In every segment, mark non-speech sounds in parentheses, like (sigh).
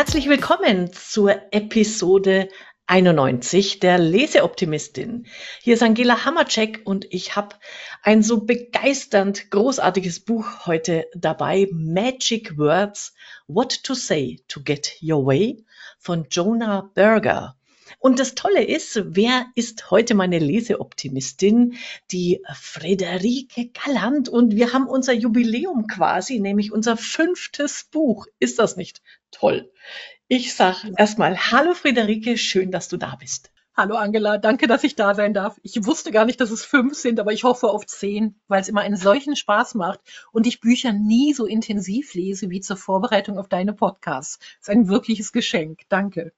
Herzlich willkommen zur Episode 91 der Leseoptimistin. Hier ist Angela Hammercheck und ich habe ein so begeisternd großartiges Buch heute dabei, Magic Words, What to Say to Get Your Way von Jonah Berger. Und das Tolle ist, wer ist heute meine Leseoptimistin? Die Friederike Galland. Und wir haben unser Jubiläum quasi, nämlich unser fünftes Buch. Ist das nicht toll? Ich sage erstmal Hallo Friederike, schön, dass du da bist. Hallo Angela, danke, dass ich da sein darf. Ich wusste gar nicht, dass es fünf sind, aber ich hoffe auf zehn, weil es immer einen solchen Spaß macht und ich Bücher nie so intensiv lese wie zur Vorbereitung auf deine Podcasts. Das ist ein wirkliches Geschenk. Danke.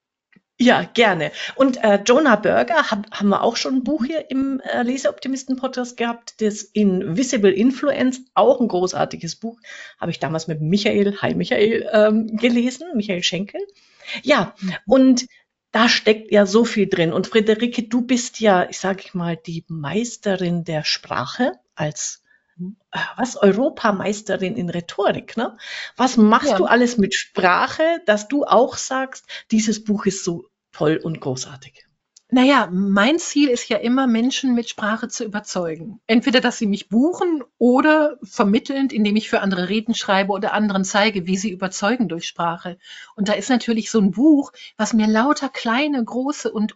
Ja, gerne. Und äh, Jonah Berger hab, haben wir auch schon ein Buch hier im äh, Leseoptimisten-Podcast gehabt, das Invisible Influence, auch ein großartiges Buch, habe ich damals mit Michael, hi Michael, ähm, gelesen, Michael Schenkel. Ja, und da steckt ja so viel drin. Und Friederike, du bist ja, ich sage ich mal, die Meisterin der Sprache als äh, was Europameisterin in Rhetorik, ne? Was machst ja. du alles mit Sprache, dass du auch sagst, dieses Buch ist so toll und großartig? Naja, mein Ziel ist ja immer, Menschen mit Sprache zu überzeugen. Entweder, dass sie mich buchen oder vermittelnd, indem ich für andere Reden schreibe oder anderen zeige, wie sie überzeugen durch Sprache. Und da ist natürlich so ein Buch, was mir lauter kleine, große und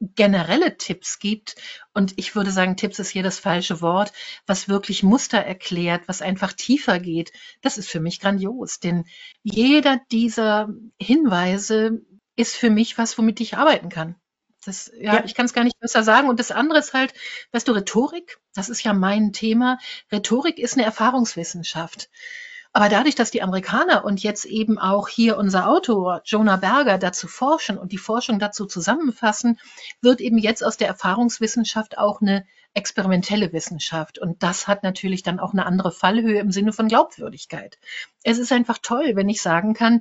generelle Tipps gibt. Und ich würde sagen, Tipps ist hier das falsche Wort, was wirklich Muster erklärt, was einfach tiefer geht. Das ist für mich grandios. Denn jeder dieser Hinweise ist für mich was, womit ich arbeiten kann. Das, ja, ja. ich kann es gar nicht besser sagen. Und das andere ist halt, weißt du, Rhetorik, das ist ja mein Thema. Rhetorik ist eine Erfahrungswissenschaft. Aber dadurch, dass die Amerikaner und jetzt eben auch hier unser Autor Jonah Berger dazu forschen und die Forschung dazu zusammenfassen, wird eben jetzt aus der Erfahrungswissenschaft auch eine experimentelle Wissenschaft. Und das hat natürlich dann auch eine andere Fallhöhe im Sinne von Glaubwürdigkeit. Es ist einfach toll, wenn ich sagen kann,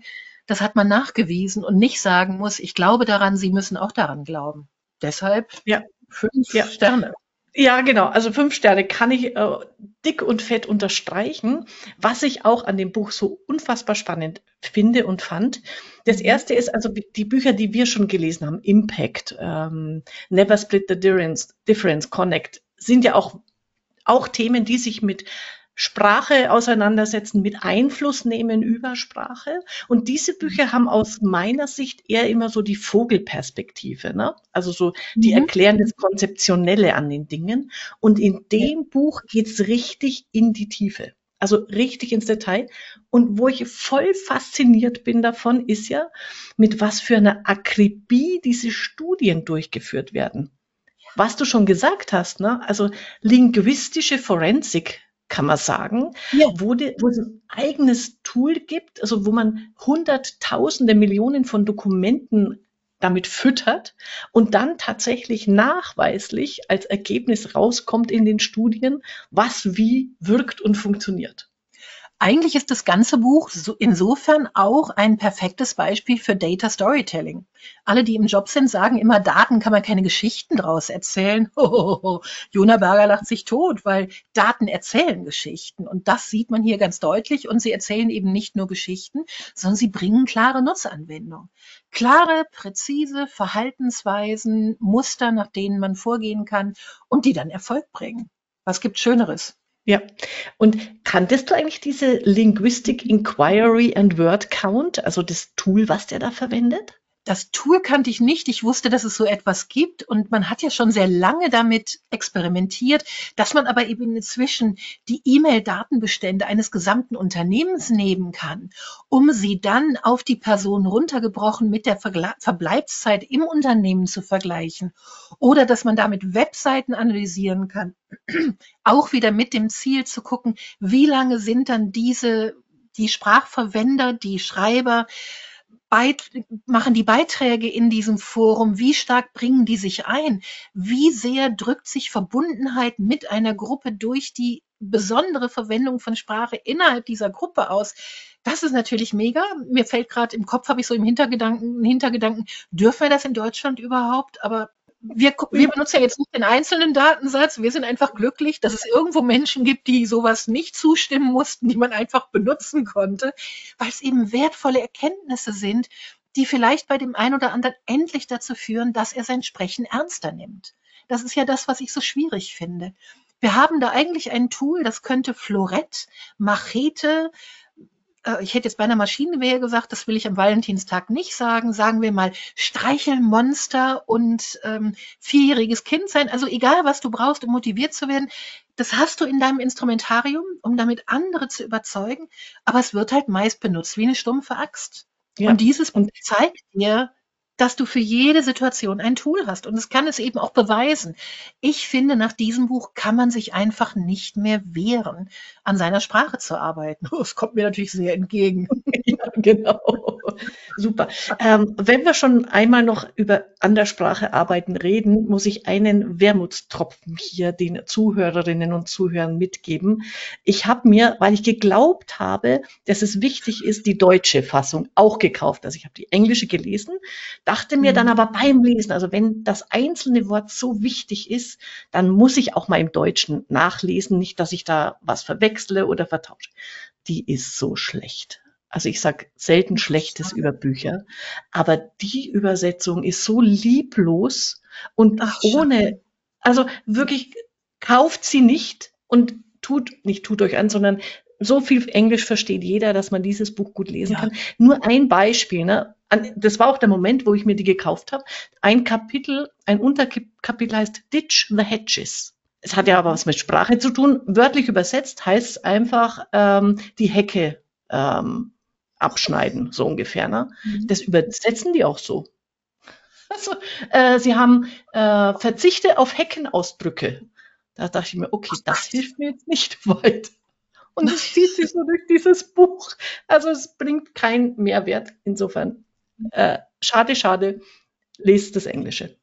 das hat man nachgewiesen und nicht sagen muss, ich glaube daran, Sie müssen auch daran glauben. Deshalb ja. fünf ja. Sterne. Ja, genau. Also fünf Sterne kann ich äh, dick und fett unterstreichen. Was ich auch an dem Buch so unfassbar spannend finde und fand. Das mhm. erste ist also die Bücher, die wir schon gelesen haben. Impact, ähm, Never Split the Difference, Difference, Connect, sind ja auch, auch Themen, die sich mit Sprache auseinandersetzen, mit Einfluss nehmen über Sprache. Und diese Bücher haben aus meiner Sicht eher immer so die Vogelperspektive, ne? also so die mhm. erklären das Konzeptionelle an den Dingen. Und in dem Buch geht's richtig in die Tiefe. Also richtig ins Detail. Und wo ich voll fasziniert bin davon, ist ja, mit was für einer Akribie diese Studien durchgeführt werden. Was du schon gesagt hast, ne? also linguistische Forensik kann man sagen, ja. wo, die, wo es ein eigenes Tool gibt, also wo man hunderttausende Millionen von Dokumenten damit füttert und dann tatsächlich nachweislich als Ergebnis rauskommt in den Studien, was wie wirkt und funktioniert. Eigentlich ist das ganze Buch insofern auch ein perfektes Beispiel für Data Storytelling. Alle, die im Job sind, sagen immer, Daten kann man keine Geschichten draus erzählen. (laughs) Hohoho. Jona Berger lacht sich tot, weil Daten erzählen Geschichten. Und das sieht man hier ganz deutlich. Und sie erzählen eben nicht nur Geschichten, sondern sie bringen klare Nutzanwendungen. Klare, präzise Verhaltensweisen, Muster, nach denen man vorgehen kann und die dann Erfolg bringen. Was gibt Schöneres? Ja. Und kanntest du eigentlich diese Linguistic Inquiry and Word Count, also das Tool, was der da verwendet? Das Tool kannte ich nicht. Ich wusste, dass es so etwas gibt und man hat ja schon sehr lange damit experimentiert, dass man aber eben inzwischen die E-Mail-Datenbestände eines gesamten Unternehmens nehmen kann, um sie dann auf die Person runtergebrochen mit der Vergle Verbleibszeit im Unternehmen zu vergleichen oder dass man damit Webseiten analysieren kann, (clears throat) auch wieder mit dem Ziel zu gucken, wie lange sind dann diese die Sprachverwender, die Schreiber Beit machen die Beiträge in diesem Forum, wie stark bringen die sich ein, wie sehr drückt sich Verbundenheit mit einer Gruppe durch die besondere Verwendung von Sprache innerhalb dieser Gruppe aus. Das ist natürlich mega. Mir fällt gerade im Kopf, habe ich so im Hintergedanken, Hintergedanken, dürfen wir das in Deutschland überhaupt? Aber wir, wir benutzen ja jetzt nicht den einzelnen Datensatz. Wir sind einfach glücklich, dass es irgendwo Menschen gibt, die sowas nicht zustimmen mussten, die man einfach benutzen konnte, weil es eben wertvolle Erkenntnisse sind, die vielleicht bei dem einen oder anderen endlich dazu führen, dass er sein Sprechen ernster nimmt. Das ist ja das, was ich so schwierig finde. Wir haben da eigentlich ein Tool, das könnte Florett, Machete, äh, ich hätte jetzt bei einer Maschinenwehr gesagt, das will ich am Valentinstag nicht sagen, sagen wir mal Streichelmonster und ähm, vierjähriges Kind sein, also egal was du brauchst, um motiviert zu werden, das hast du in deinem Instrumentarium, um damit andere zu überzeugen, aber es wird halt meist benutzt wie eine stumpfe Axt. Ja. Und dieses und zeigt dir, dass du für jede Situation ein Tool hast. Und es kann es eben auch beweisen. Ich finde, nach diesem Buch kann man sich einfach nicht mehr wehren, an seiner Sprache zu arbeiten. (laughs) Das kommt mir natürlich sehr entgegen. (laughs) ja, genau. Super. Ähm, wenn wir schon einmal noch über an der Sprache arbeiten reden, muss ich einen Wermutstropfen hier den Zuhörerinnen und Zuhörern mitgeben. Ich habe mir, weil ich geglaubt habe, dass es wichtig ist, die deutsche Fassung auch gekauft. Also ich habe die englische gelesen, dachte mir dann mhm. aber beim Lesen, also wenn das einzelne Wort so wichtig ist, dann muss ich auch mal im Deutschen nachlesen, nicht, dass ich da was verwechsle oder vertausche. Die ist so schlecht. Also ich sag selten Schlechtes über Bücher, aber die Übersetzung ist so lieblos und Ach, ohne, also wirklich kauft sie nicht und tut, nicht tut euch an, sondern so viel Englisch versteht jeder, dass man dieses Buch gut lesen ja. kann. Nur ein Beispiel, ne? Das war auch der Moment, wo ich mir die gekauft habe. Ein Kapitel, ein Unterkapitel heißt Ditch the Hedges. Es hat ja aber was mit Sprache zu tun. Wörtlich übersetzt heißt es einfach ähm, die Hecke ähm, abschneiden, so ungefähr. Ne? Mhm. Das übersetzen die auch so. Also, äh, sie haben äh, Verzichte auf Heckenausdrücke. Da dachte ich mir, okay, das hilft mir jetzt nicht (laughs) weit. Und es zieht sich so durch dieses Buch. Also es bringt keinen Mehrwert. Insofern, äh, schade, schade, lest das Englische.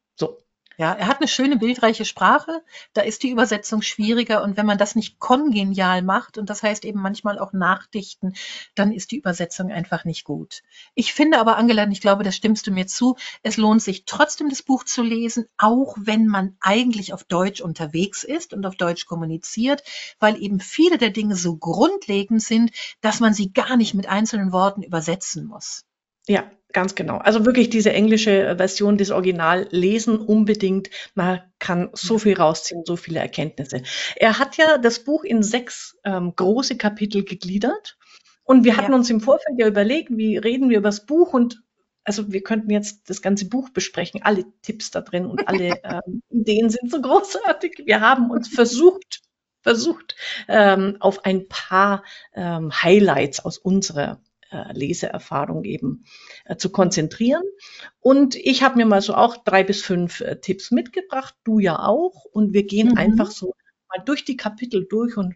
Ja, er hat eine schöne bildreiche Sprache, da ist die Übersetzung schwieriger und wenn man das nicht kongenial macht und das heißt eben manchmal auch nachdichten, dann ist die Übersetzung einfach nicht gut. Ich finde aber, Angela, ich glaube, das stimmst du mir zu, es lohnt sich trotzdem das Buch zu lesen, auch wenn man eigentlich auf Deutsch unterwegs ist und auf Deutsch kommuniziert, weil eben viele der Dinge so grundlegend sind, dass man sie gar nicht mit einzelnen Worten übersetzen muss. Ja, Ganz genau. Also wirklich diese englische Version des Original lesen unbedingt. Man kann so viel rausziehen, so viele Erkenntnisse. Er hat ja das Buch in sechs ähm, große Kapitel gegliedert. Und wir hatten ja. uns im Vorfeld ja überlegt, wie reden wir über das Buch und also wir könnten jetzt das ganze Buch besprechen, alle Tipps da drin und alle (laughs) ähm, Ideen sind so großartig. Wir haben uns versucht, versucht, ähm, auf ein paar ähm, Highlights aus unserer äh, Leseerfahrung eben äh, zu konzentrieren. Und ich habe mir mal so auch drei bis fünf äh, Tipps mitgebracht, du ja auch. Und wir gehen mhm. einfach so mal durch die Kapitel durch und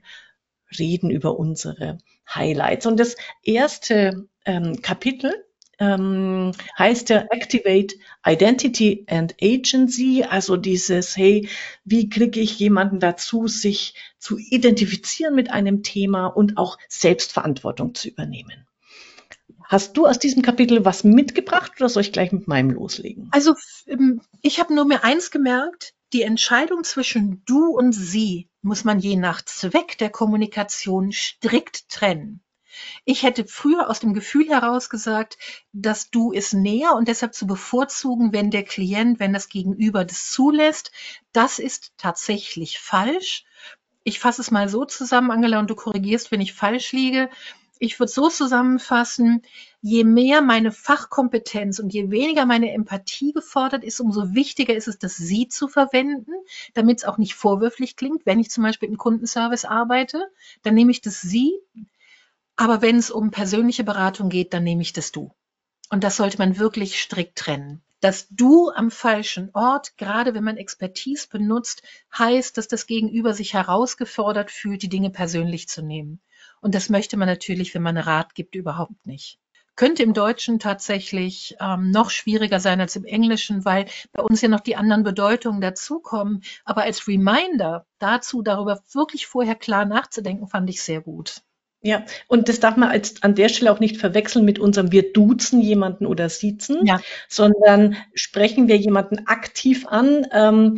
reden über unsere Highlights. Und das erste ähm, Kapitel ähm, heißt ja Activate Identity and Agency, also dieses, hey, wie kriege ich jemanden dazu, sich zu identifizieren mit einem Thema und auch Selbstverantwortung zu übernehmen. Hast du aus diesem Kapitel was mitgebracht oder soll ich gleich mit meinem loslegen? Also ähm, ich habe nur mir eins gemerkt, die Entscheidung zwischen du und sie muss man je nach Zweck der Kommunikation strikt trennen. Ich hätte früher aus dem Gefühl heraus gesagt, dass du ist näher und deshalb zu bevorzugen, wenn der Klient, wenn das Gegenüber das zulässt. Das ist tatsächlich falsch. Ich fasse es mal so zusammen, Angela, und du korrigierst, wenn ich falsch liege ich würde so zusammenfassen, je mehr meine Fachkompetenz und je weniger meine Empathie gefordert ist, umso wichtiger ist es, das Sie zu verwenden, damit es auch nicht vorwürflich klingt. Wenn ich zum Beispiel im Kundenservice arbeite, dann nehme ich das Sie. Aber wenn es um persönliche Beratung geht, dann nehme ich das Du. Und das sollte man wirklich strikt trennen. Das Du am falschen Ort, gerade wenn man Expertise benutzt, heißt, dass das Gegenüber sich herausgefordert fühlt, die Dinge persönlich zu nehmen. Und das möchte man natürlich, wenn man Rat gibt, überhaupt nicht. Könnte im Deutschen tatsächlich ähm, noch schwieriger sein als im Englischen, weil bei uns ja noch die anderen Bedeutungen dazukommen. Aber als Reminder dazu, darüber wirklich vorher klar nachzudenken, fand ich sehr gut. Ja, und das darf man als, an der Stelle auch nicht verwechseln mit unserem wir duzen jemanden oder siezen, Ja. sondern sprechen wir jemanden aktiv an. Ähm,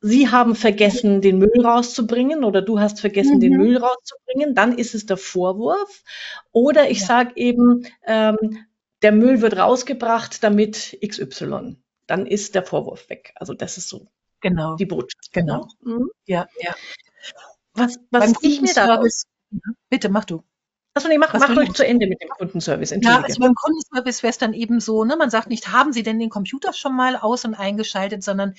Sie haben vergessen, den Müll rauszubringen oder du hast vergessen, den Mhm. Müll rauszubringen, dann ist es der Vorwurf. Oder ich Ja. sage eben, ähm, der Müll wird rausgebracht, damit XY. Dann ist der Vorwurf weg. Also das ist so Genau, die Botschaft. genau. Ne? Mhm. Ja, ja. Was, Beim was ich mir Kundenservice ja, bitte, mach du. Achso, nee, mach, Was mach ruhig zu Ende mit dem Kundenservice. Ja, also beim Kundenservice wäre es dann eben so, ne, man sagt nicht, haben Sie denn den Computer schon mal aus und eingeschaltet, sondern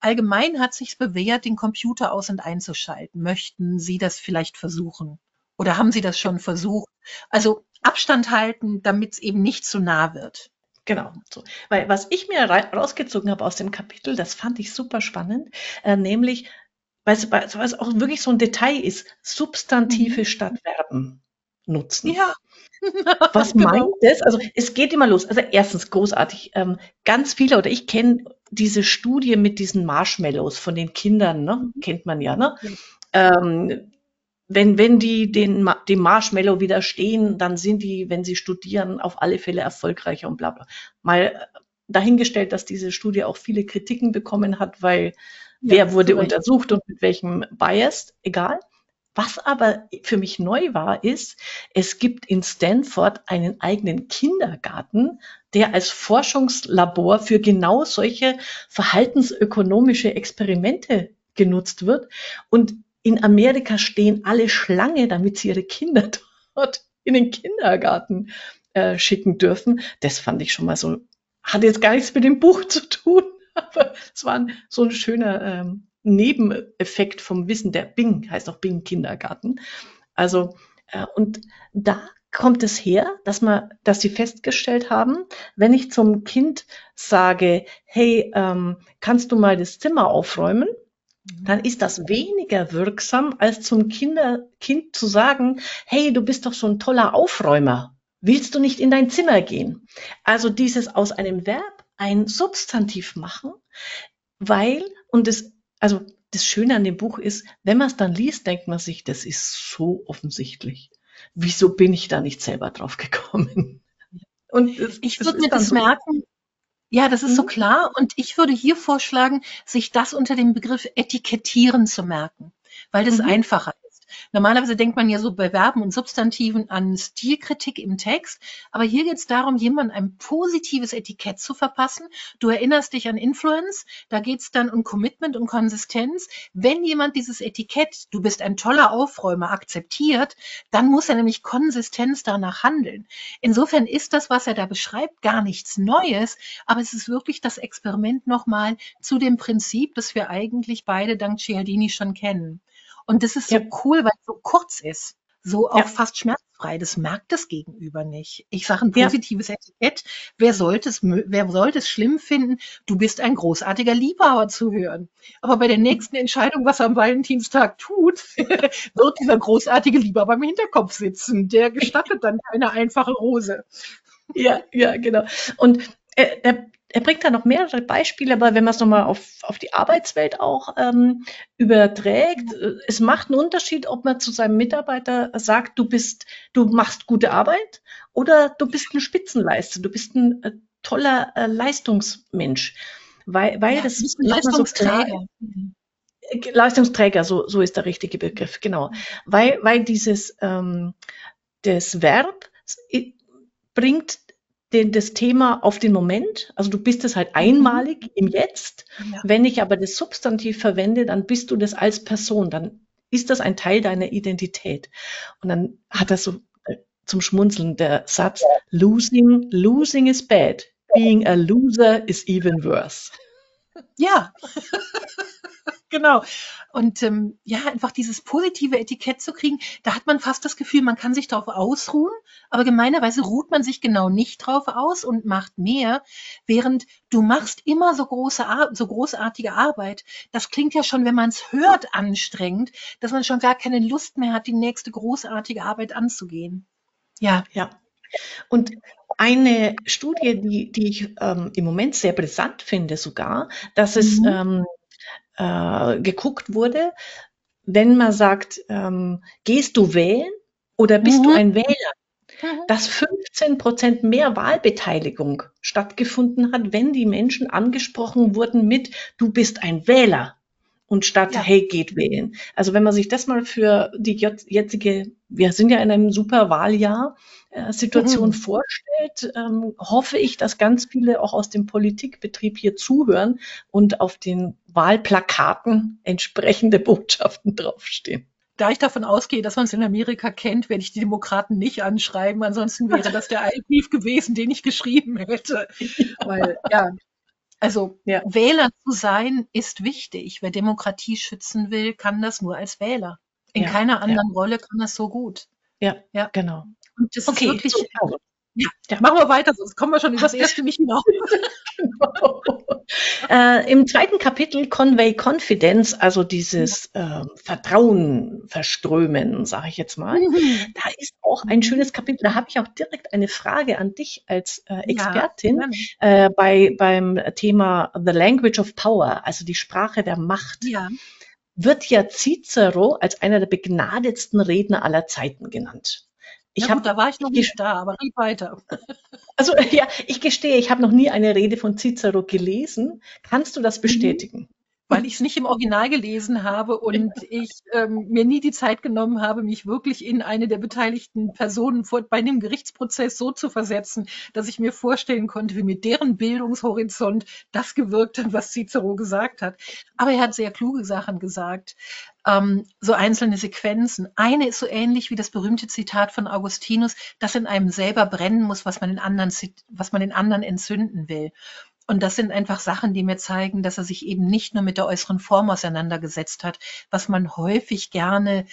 allgemein hat sich bewährt, den Computer aus und einzuschalten. Möchten Sie das vielleicht versuchen? Oder haben Sie das schon versucht? Also Abstand halten, damit es eben nicht zu nah wird. Genau. So. Weil was ich mir rausgezogen habe aus dem Kapitel, das fand ich super spannend, äh, nämlich, weil es, weil es auch wirklich so ein Detail ist, Substantive Mhm. statt Verben nutzen. Ja. (laughs) Was Genau. meint das? Also es geht immer los. Also erstens großartig. Ähm, ganz viele oder ich kenne diese Studie mit diesen Marshmallows von den Kindern, ne? kennt man ja. Ne? Ähm, wenn, wenn die den, dem Marshmallow widerstehen, dann sind die, wenn sie studieren, auf alle Fälle erfolgreicher und bla bla. Mal äh, dahingestellt, dass diese Studie auch viele Kritiken bekommen hat, weil wer wurde untersucht und mit welchem Bias, egal. Was aber für mich neu war, ist, es gibt in Stanford einen eigenen Kindergarten, der als Forschungslabor für genau solche verhaltensökonomische Experimente genutzt wird. Und in Amerika stehen alle Schlange, damit sie ihre Kinder (laughs) dort in den Kindergarten äh, schicken dürfen. Das fand ich schon mal so, hat jetzt gar nichts mit dem Buch zu tun, aber es war ein, so ein schöner ähm, Nebeneffekt vom Wissen der Bing, heißt auch Bing Kindergarten. Also, äh, und da kommt es her, dass man, dass sie festgestellt haben, wenn ich zum Kind sage, hey, ähm, kannst du mal das Zimmer aufräumen? dann ist das weniger wirksam, als zum Kinder, Kind zu sagen, hey, du bist doch so ein toller Aufräumer. Willst du nicht in dein Zimmer gehen? Also dieses aus einem Verb ein Substantiv machen, weil, und das, also das Schöne an dem Buch ist, wenn man es dann liest, denkt man sich, das ist so offensichtlich. Wieso bin ich da nicht selber drauf gekommen? (laughs) Und es- Ich würde mir das so- merken. Ja, das ist so Mhm. klar. Und ich würde hier vorschlagen, sich das unter dem Begriff Etikettieren zu merken, weil das Mhm. einfacher ist. Normalerweise denkt man ja so bei Verben und Substantiven an Stilkritik im Text, aber hier geht es darum, jemandem ein positives Etikett zu verpassen. Du erinnerst dich an Influence, da geht es dann um Commitment und Konsistenz. Wenn jemand dieses Etikett, du bist ein toller Aufräumer, akzeptiert, dann muss er nämlich Konsistenz danach handeln. Insofern ist das, was er da beschreibt, gar nichts Neues, aber es ist wirklich das Experiment nochmal zu dem Prinzip, das wir eigentlich beide dank Cialdini schon kennen. Und das ist so Ja. cool, weil es so kurz ist. So auch Ja. fast schmerzfrei. Das merkt das Gegenüber nicht. Ich sage ein Ja. positives Etikett. Wer sollte es, wer sollte es schlimm finden? Du bist ein großartiger Liebhaber zu hören. Aber bei der nächsten Entscheidung, was er am Valentinstag tut, (laughs) wird dieser großartige Liebhaber im Hinterkopf sitzen. Der gestattet dann keine einfache Rose. Ja, ja, genau. Und er, er, er bringt da noch mehrere Beispiele, aber wenn man es nochmal auf, auf die Arbeitswelt auch ähm, überträgt, äh, es macht einen Unterschied, ob man zu seinem Mitarbeiter sagt, du bist, du machst gute Arbeit oder du bist ein Spitzenleister, du bist ein äh, toller äh, Leistungsmensch. Weil, weil Ja, das so klar Leistungsträger. Mhm. Äh, Leistungsträger, so, so ist der richtige Begriff, genau. Weil, weil dieses ähm, das Verb i- bringt den, das Thema auf den Moment. Also du bist es halt einmalig im Jetzt. Ja. Wenn ich aber das Substantiv verwende, dann bist du das als Person. Dann ist das ein Teil deiner Identität. Und dann hat er so äh, zum Schmunzeln der Satz, losing, losing is bad. Being a loser is even worse. Ja, (laughs) (laughs) genau. Und ähm, ja, einfach dieses positive Etikett zu kriegen, da hat man fast das Gefühl, man kann sich darauf ausruhen, aber gemeinerweise ruht man sich genau nicht drauf aus und macht mehr, während du machst immer so große, so großartige Arbeit. Das klingt ja schon, wenn man es hört, anstrengend, dass man schon gar keine Lust mehr hat, die nächste großartige Arbeit anzugehen. Ja, Ja. Und eine Studie, die, die ich ähm, im Moment sehr brisant finde sogar, dass es Mhm. ähm, äh, geguckt wurde, wenn man sagt, ähm, gehst du wählen, oder bist mhm. du ein Wähler? Mhm. Dass 15 Prozent mehr Wahlbeteiligung stattgefunden hat, wenn die Menschen angesprochen wurden mit, du bist ein Wähler und statt, ja. hey, geht wählen. Also wenn man sich das mal für die jetzige, wir sind ja in einem super Wahljahr, äh, Situation mhm. vorstellt, ähm, hoffe ich, dass ganz viele auch aus dem Politikbetrieb hier zuhören und auf den Wahlplakaten entsprechende (laughs) Botschaften draufstehen da ich davon ausgehe, dass man es in Amerika kennt, werde ich die Demokraten nicht anschreiben. Ansonsten wäre das der Brief gewesen, den ich geschrieben hätte. (laughs) Weil, ja, also ja. Wähler zu sein ist wichtig. Wer Demokratie schützen will, kann das nur als Wähler. In ja, keiner anderen ja. Rolle kann das so gut. Ja, ja. genau. Und das okay, ist wirklich. So, also, ja, ja, machen wir weiter, sonst kommen wir schon übers erste nicht hinaus. (laughs) genau. äh, Im zweiten Kapitel Convey Confidence, also dieses äh, Vertrauen verströmen, sage ich jetzt mal. Mhm. Da ist auch ein schönes Kapitel. Da habe ich auch direkt eine Frage an dich als äh, Expertin ja, äh, bei, beim Thema The Language of Power, also die Sprache der Macht. Ja. Wird ja Cicero als einer der begnadetsten Redner aller Zeiten genannt. Ich ja, hab, da war ich noch nicht da, aber red weiter. (laughs) Also ja, ich gestehe, ich habe noch nie eine Rede von Cicero gelesen. Kannst du das mhm. bestätigen? Weil ich es nicht im Original gelesen habe und ich ähm, mir nie die Zeit genommen habe, mich wirklich in eine der beteiligten Personen vor, bei dem Gerichtsprozess so zu versetzen, dass ich mir vorstellen konnte, wie mit deren Bildungshorizont das gewirkt hat, was Cicero gesagt hat. Aber er hat sehr kluge Sachen gesagt. Ähm, so einzelne Sequenzen. Eine ist so ähnlich wie das berühmte Zitat von Augustinus, dass in einem selber brennen muss, was man in anderen, was man in anderen entzünden will. Und das sind einfach Sachen, die mir zeigen, dass er sich eben nicht nur mit der äußeren Form auseinandergesetzt hat, was man häufig gerne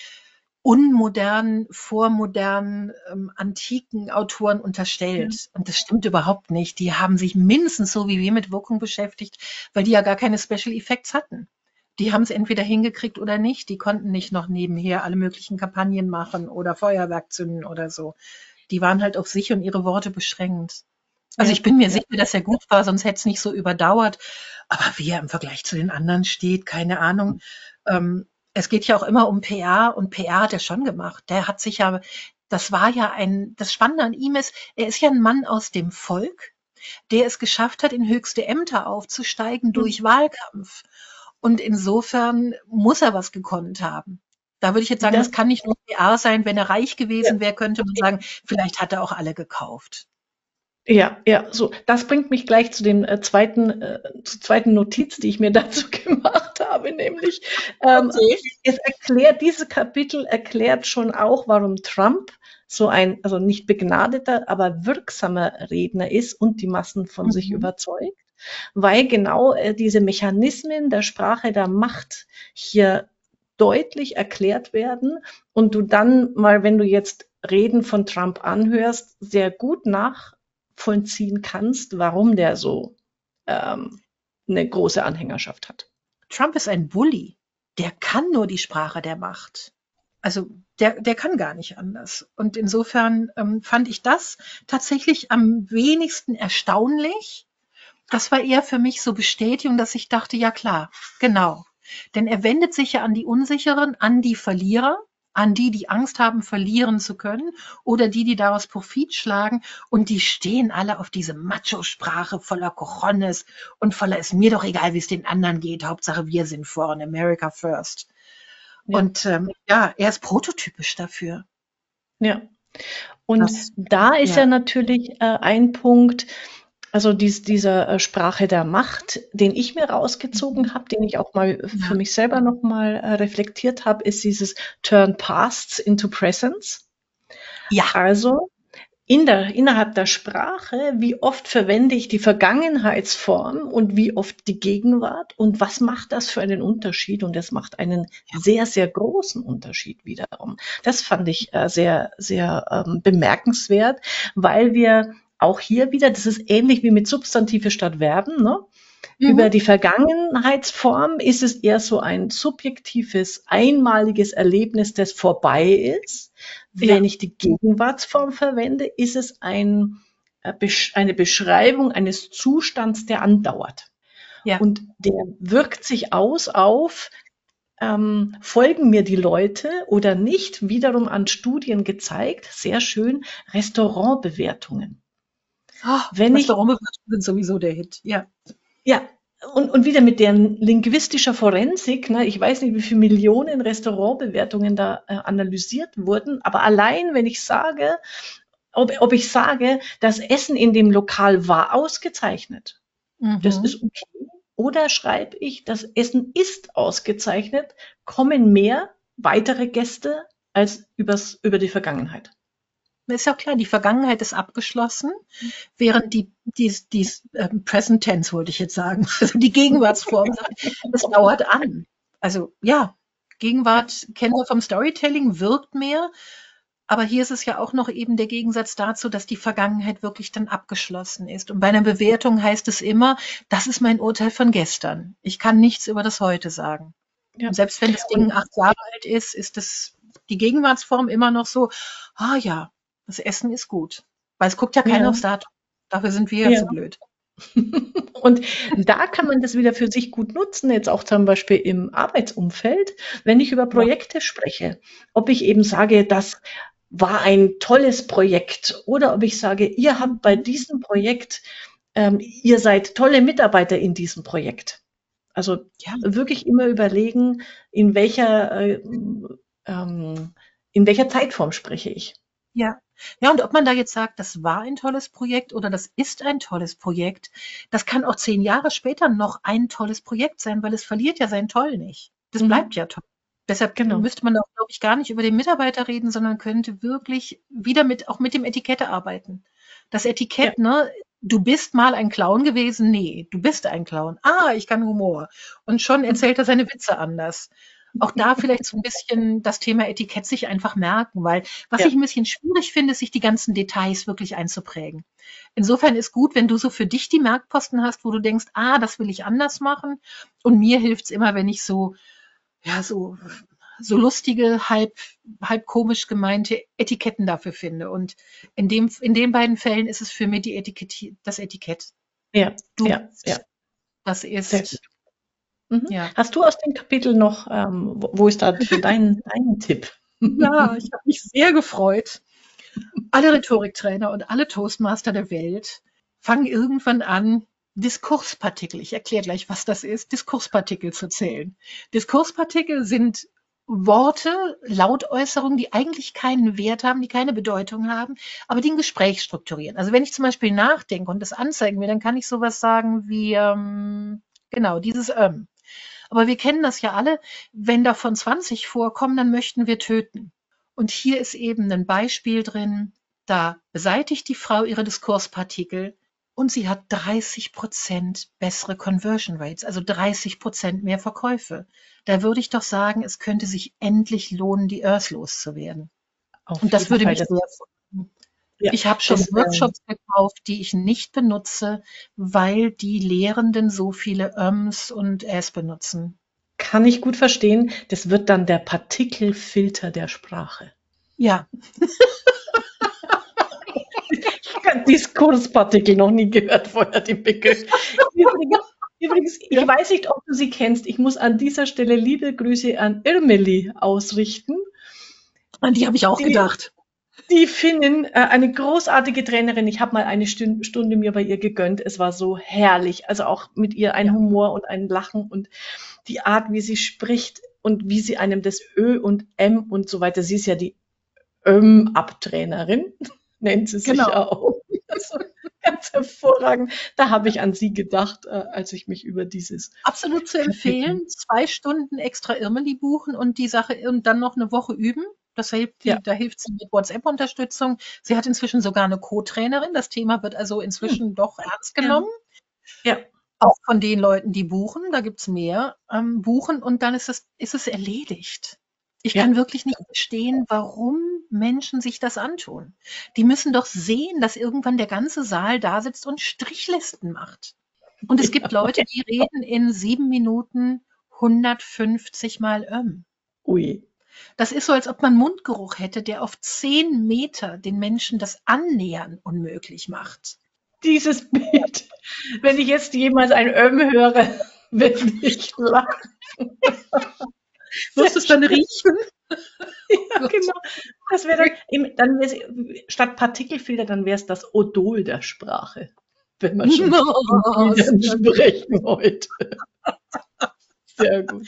unmodernen, vormodernen, ähm, antiken Autoren unterstellt. Ja. Und das stimmt überhaupt nicht. Die haben sich mindestens so wie wir mit Wirkung beschäftigt, weil die ja gar keine Special Effects hatten. Die haben es entweder hingekriegt oder nicht. Die konnten nicht noch nebenher alle möglichen Kampagnen machen oder Feuerwerk zünden oder so. Die waren halt auf sich und ihre Worte beschränkt. Also ich bin mir sicher, dass er gut war, sonst hätte es nicht so überdauert. Aber wie er im Vergleich zu den anderen steht, keine Ahnung. Ähm, es geht ja auch immer um PR und PR hat er schon gemacht. Der hat sich ja, das war ja ein, das Spannende an ihm ist, er ist ja ein Mann aus dem Volk, der es geschafft hat, in höchste Ämter aufzusteigen mhm. durch Wahlkampf. Und insofern muss er was gekonnt haben. Da würde ich jetzt sagen, das, das kann nicht nur PR sein. Wenn er reich gewesen wäre, könnte man sagen, vielleicht hat er auch alle gekauft. Ja, ja, so. Das bringt mich gleich zu dem äh, zweiten, äh, zur zweiten Notiz, die ich mir (laughs) dazu gemacht habe, nämlich ähm, okay. es erklärt, dieses Kapitel erklärt schon auch, warum Trump so ein, also nicht begnadeter, aber wirksamer Redner ist und die Massen von mhm. sich überzeugt, weil genau äh, diese Mechanismen der Sprache der Macht hier deutlich erklärt werden und du dann mal, wenn du jetzt Reden von Trump anhörst, sehr gut nach nachvollziehen kannst, warum der so ähm, eine große Anhängerschaft hat. Trump ist ein Bully. Der kann nur die Sprache der Macht. Also der, der kann gar nicht anders. Und insofern ähm, fand ich das tatsächlich am wenigsten erstaunlich. Das war eher für mich so Bestätigung, dass ich dachte, ja klar, genau. Denn er wendet sich ja an die Unsicheren, an die Verlierer an die, die Angst haben, verlieren zu können oder die, die daraus Profit schlagen und die stehen alle auf diese Macho-Sprache voller Cojones und voller ist mir doch egal, wie es den anderen geht, Hauptsache wir sind vorne, America first. Ja. Und ähm, ja, er ist prototypisch dafür. Ja. Und das, da ist ja, ja natürlich äh, ein Punkt, also dies, dieser äh, Sprache der Macht, den ich mir rausgezogen habe, den ich auch mal für mich selber nochmal äh, reflektiert habe, ist dieses Turn Pasts into Presence. Ja. Also in der, innerhalb der Sprache, wie oft verwende ich die Vergangenheitsform und wie oft die Gegenwart und was macht das für einen Unterschied? Und das macht einen sehr, sehr großen Unterschied wiederum. Das fand ich äh, sehr, sehr ähm, bemerkenswert, weil wir auch hier wieder, das ist ähnlich wie mit Substantive statt Verben. Ne? Mhm. Über die Vergangenheitsform ist es eher so ein subjektives, einmaliges Erlebnis, das vorbei ist. Ja. Wenn ich die Gegenwartsform verwende, ist es ein, äh, eine Beschreibung eines Zustands, der andauert. Ja. Und der wirkt sich aus auf ähm, folgen mir die Leute oder nicht, wiederum an Studien gezeigt, sehr schön, Restaurantbewertungen. Oh, Wenn Restaurantbewertungen sind sowieso der Hit, ja. Ja, und, und wieder mit deren linguistischer Forensik, ne, ich weiß nicht, wie viele Millionen Restaurantbewertungen da äh, analysiert wurden, aber allein, wenn ich sage, ob, ob ich sage, das Essen in dem Lokal war ausgezeichnet, mhm. das ist okay, oder schreibe ich, das Essen ist ausgezeichnet, kommen mehr weitere Gäste als übers, über die Vergangenheit. Ist ja klar, die Vergangenheit ist abgeschlossen, während die, die, die ähm, Present Tense wollte ich jetzt sagen, (laughs) also die Gegenwartsform, das dauert an. Also ja, Gegenwart kennen wir vom Storytelling, wirkt mehr, aber hier ist es ja auch noch eben der Gegensatz dazu, dass die Vergangenheit wirklich dann abgeschlossen ist. Und bei einer Bewertung heißt es immer, das ist mein Urteil von gestern. Ich kann nichts über das Heute sagen. Ja. Und selbst wenn das Ding acht Jahre alt ist, ist das die Gegenwartsform immer noch so, ah ja, das Essen ist gut. Weil es guckt ja keiner ja. aufs Datum. Dafür sind wir ja zu blöd. (laughs) (laughs) Und da kann man das wieder für sich gut nutzen, jetzt auch zum Beispiel im Arbeitsumfeld, wenn ich über Projekte spreche. Ob ich eben sage, das war ein tolles Projekt oder ob ich sage, ihr habt bei diesem Projekt, ähm, ihr seid tolle Mitarbeiter in diesem Projekt. Also ja. wirklich immer überlegen, in welcher, äh, ähm, in welcher Zeitform spreche ich. Ja. Ja, und ob man da jetzt sagt, das war ein tolles Projekt oder das ist ein tolles Projekt, das kann auch zehn Jahre später noch ein tolles Projekt sein, weil es verliert ja sein Toll nicht. Das mhm. bleibt ja toll. Deshalb genau. müsste man auch, glaube ich, gar nicht über den Mitarbeiter reden, sondern könnte wirklich wieder mit, auch mit dem Etikette arbeiten. Das Etikett, ja. ne, du bist mal ein Clown gewesen, nee, du bist ein Clown. Ah, ich kann Humor. Und schon erzählt er seine Witze anders auch da vielleicht so ein bisschen das Thema Etikett sich einfach merken, weil was ja. ich ein bisschen schwierig finde, ist, sich die ganzen Details wirklich einzuprägen. Insofern ist gut, wenn du so für dich die Merkposten hast, wo du denkst, ah, das will ich anders machen. Und mir hilft es immer, wenn ich so, ja, so, so lustige, halb, halb komisch gemeinte Etiketten dafür finde. Und in dem, in den beiden Fällen ist es für mich die Etikett, das Etikett. Ja, du, ja, ja. Das ist Mhm. Ja. Hast du aus dem Kapitel noch, ähm, wo, ist da (laughs) dein, dein Tipp? Ja, ich habe mich sehr gefreut. Alle Rhetoriktrainer und alle Toastmaster der Welt fangen irgendwann an, Diskurspartikel, ich erkläre gleich, was das ist, Diskurspartikel zu zählen. Diskurspartikel sind Worte, Lautäußerungen, die eigentlich keinen Wert haben, die keine Bedeutung haben, aber die ein Gespräch strukturieren. Also wenn ich zum Beispiel nachdenke und das anzeigen will, dann kann ich sowas sagen wie, ähm, genau, dieses ähm. Aber wir kennen das ja alle, wenn davon 20 vorkommen, dann möchten wir töten. Und hier ist eben ein Beispiel drin, da beseitigt die Frau ihre Diskurspartikel und sie hat 30 Prozent bessere Conversion Rates, also 30 Prozent mehr Verkäufe. Da würde ich doch sagen, es könnte sich endlich lohnen, die Earth loszuwerden. Auf und das würde mich sehr freuen. Ja, ich habe schon ähm, Workshops äh, gekauft, die ich nicht benutze, weil die Lehrenden so viele Öms und Äs benutzen. Kann ich gut verstehen. Das wird dann der Partikelfilter der Sprache. Ja. ich (laughs) habe Diskurspartikel noch nie gehört vorher, den Begriff. Übrigens, übrigens ich ja. weiß nicht, ob du sie kennst. Ich muss an dieser Stelle liebe Grüße an Irmeli ausrichten. An die habe ich auch die, gedacht. Die Finnin, äh, eine großartige Trainerin. Ich habe mal eine Stund, Stunde mir bei ihr gegönnt. Es war so herrlich. Also auch mit ihr ein Humor und ein Lachen und die Art, wie sie spricht und wie sie einem das Ö und M und so weiter. Sie ist ja die Öm-Abtrainerin, (laughs) nennt sie sich genau. auch. Also ganz hervorragend. Da habe ich an sie gedacht, äh, als ich mich über dieses. Absolut zu empfehlen. Zwei Stunden extra Irmeli buchen und die Sache und dann noch eine Woche üben. Das hilft, ja. Da hilft sie mit WhatsApp-Unterstützung. Sie hat inzwischen sogar eine Co-Trainerin. Das Thema wird also inzwischen hm. doch ernst genommen. Ja. ja. Auch von den Leuten, die buchen, da gibt es mehr, ähm, buchen und dann ist es, ist es erledigt. Ich ja. kann wirklich nicht verstehen, warum Menschen sich das antun. Die müssen doch sehen, dass irgendwann der ganze Saal da sitzt und Strichlisten macht. Und es gibt Leute, die reden in sieben Minuten 150 Mal ähm. Ui. Das ist so, als ob man Mundgeruch hätte, der auf zehn Meter den Menschen das Annähern unmöglich macht. Dieses Bild, wenn ich jetzt jemals ein Öm höre, wird ich lachen. Wirst du es dann riechen? ja, genau. Das wäre dann, dann wär's, statt Partikelfilter, dann wäre es das Odol der Sprache. Wenn man schon (laughs) no, sprechen heute. Sehr gut.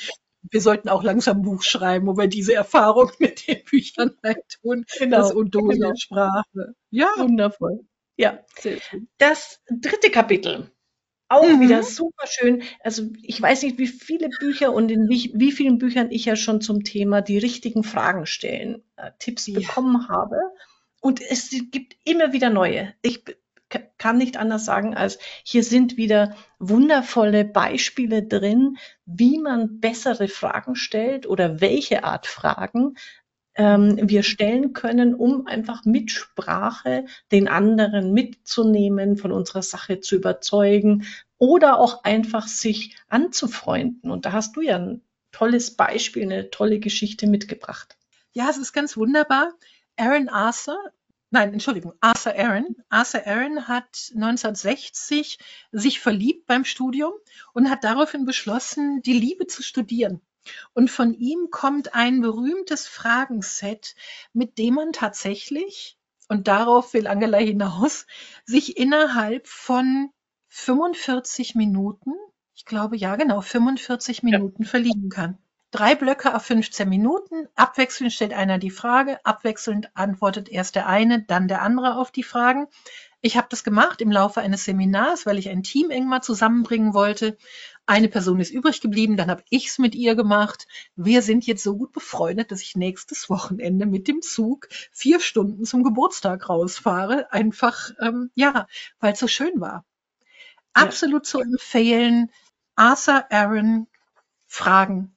Wir sollten auch langsam ein Buch schreiben, wo wir diese Erfahrung (laughs) mit den Büchern tun. Genau, das Odol genau. Sprache. Ja, wundervoll. Ja, das dritte Kapitel. Auch mhm. wieder super schön. Also ich weiß nicht, wie viele Bücher und in wie, wie vielen Büchern ich ja schon zum Thema die richtigen Fragen stellen äh, Tipps ja. bekommen habe. Und es gibt immer wieder neue. Ich kann nicht anders sagen, als hier sind wieder wundervolle Beispiele drin, wie man bessere Fragen stellt oder welche Art Fragen ähm, wir stellen können, um einfach mit Sprache den anderen mitzunehmen, von unserer Sache zu überzeugen oder auch einfach sich anzufreunden. Und da hast du ja ein tolles Beispiel, eine tolle Geschichte mitgebracht. Ja, es ist ganz wunderbar. Aaron Arthur, nein, Entschuldigung, Arthur Aaron. Arthur Aaron hat 1960 sich verliebt beim Studium und hat daraufhin beschlossen, die Liebe zu studieren. Und von ihm kommt ein berühmtes Fragenset, mit dem man tatsächlich, und darauf will Angela hinaus, sich innerhalb von 45 Minuten, ich glaube ja genau, 45 Minuten ja. verlieben kann. Drei Blöcke auf 15 Minuten, abwechselnd stellt einer die Frage, abwechselnd antwortet erst der eine, dann der andere auf die Fragen. Ich habe das gemacht im Laufe eines Seminars, weil ich ein Team eng mal zusammenbringen wollte eine Person ist übrig geblieben, dann habe ich es mit ihr gemacht. Wir sind jetzt so gut befreundet, dass ich nächstes Wochenende mit dem Zug vier Stunden zum Geburtstag rausfahre. Einfach, ähm, ja, weil es so schön war. Absolut ja. zu empfehlen. Arthur Aaron Fragen.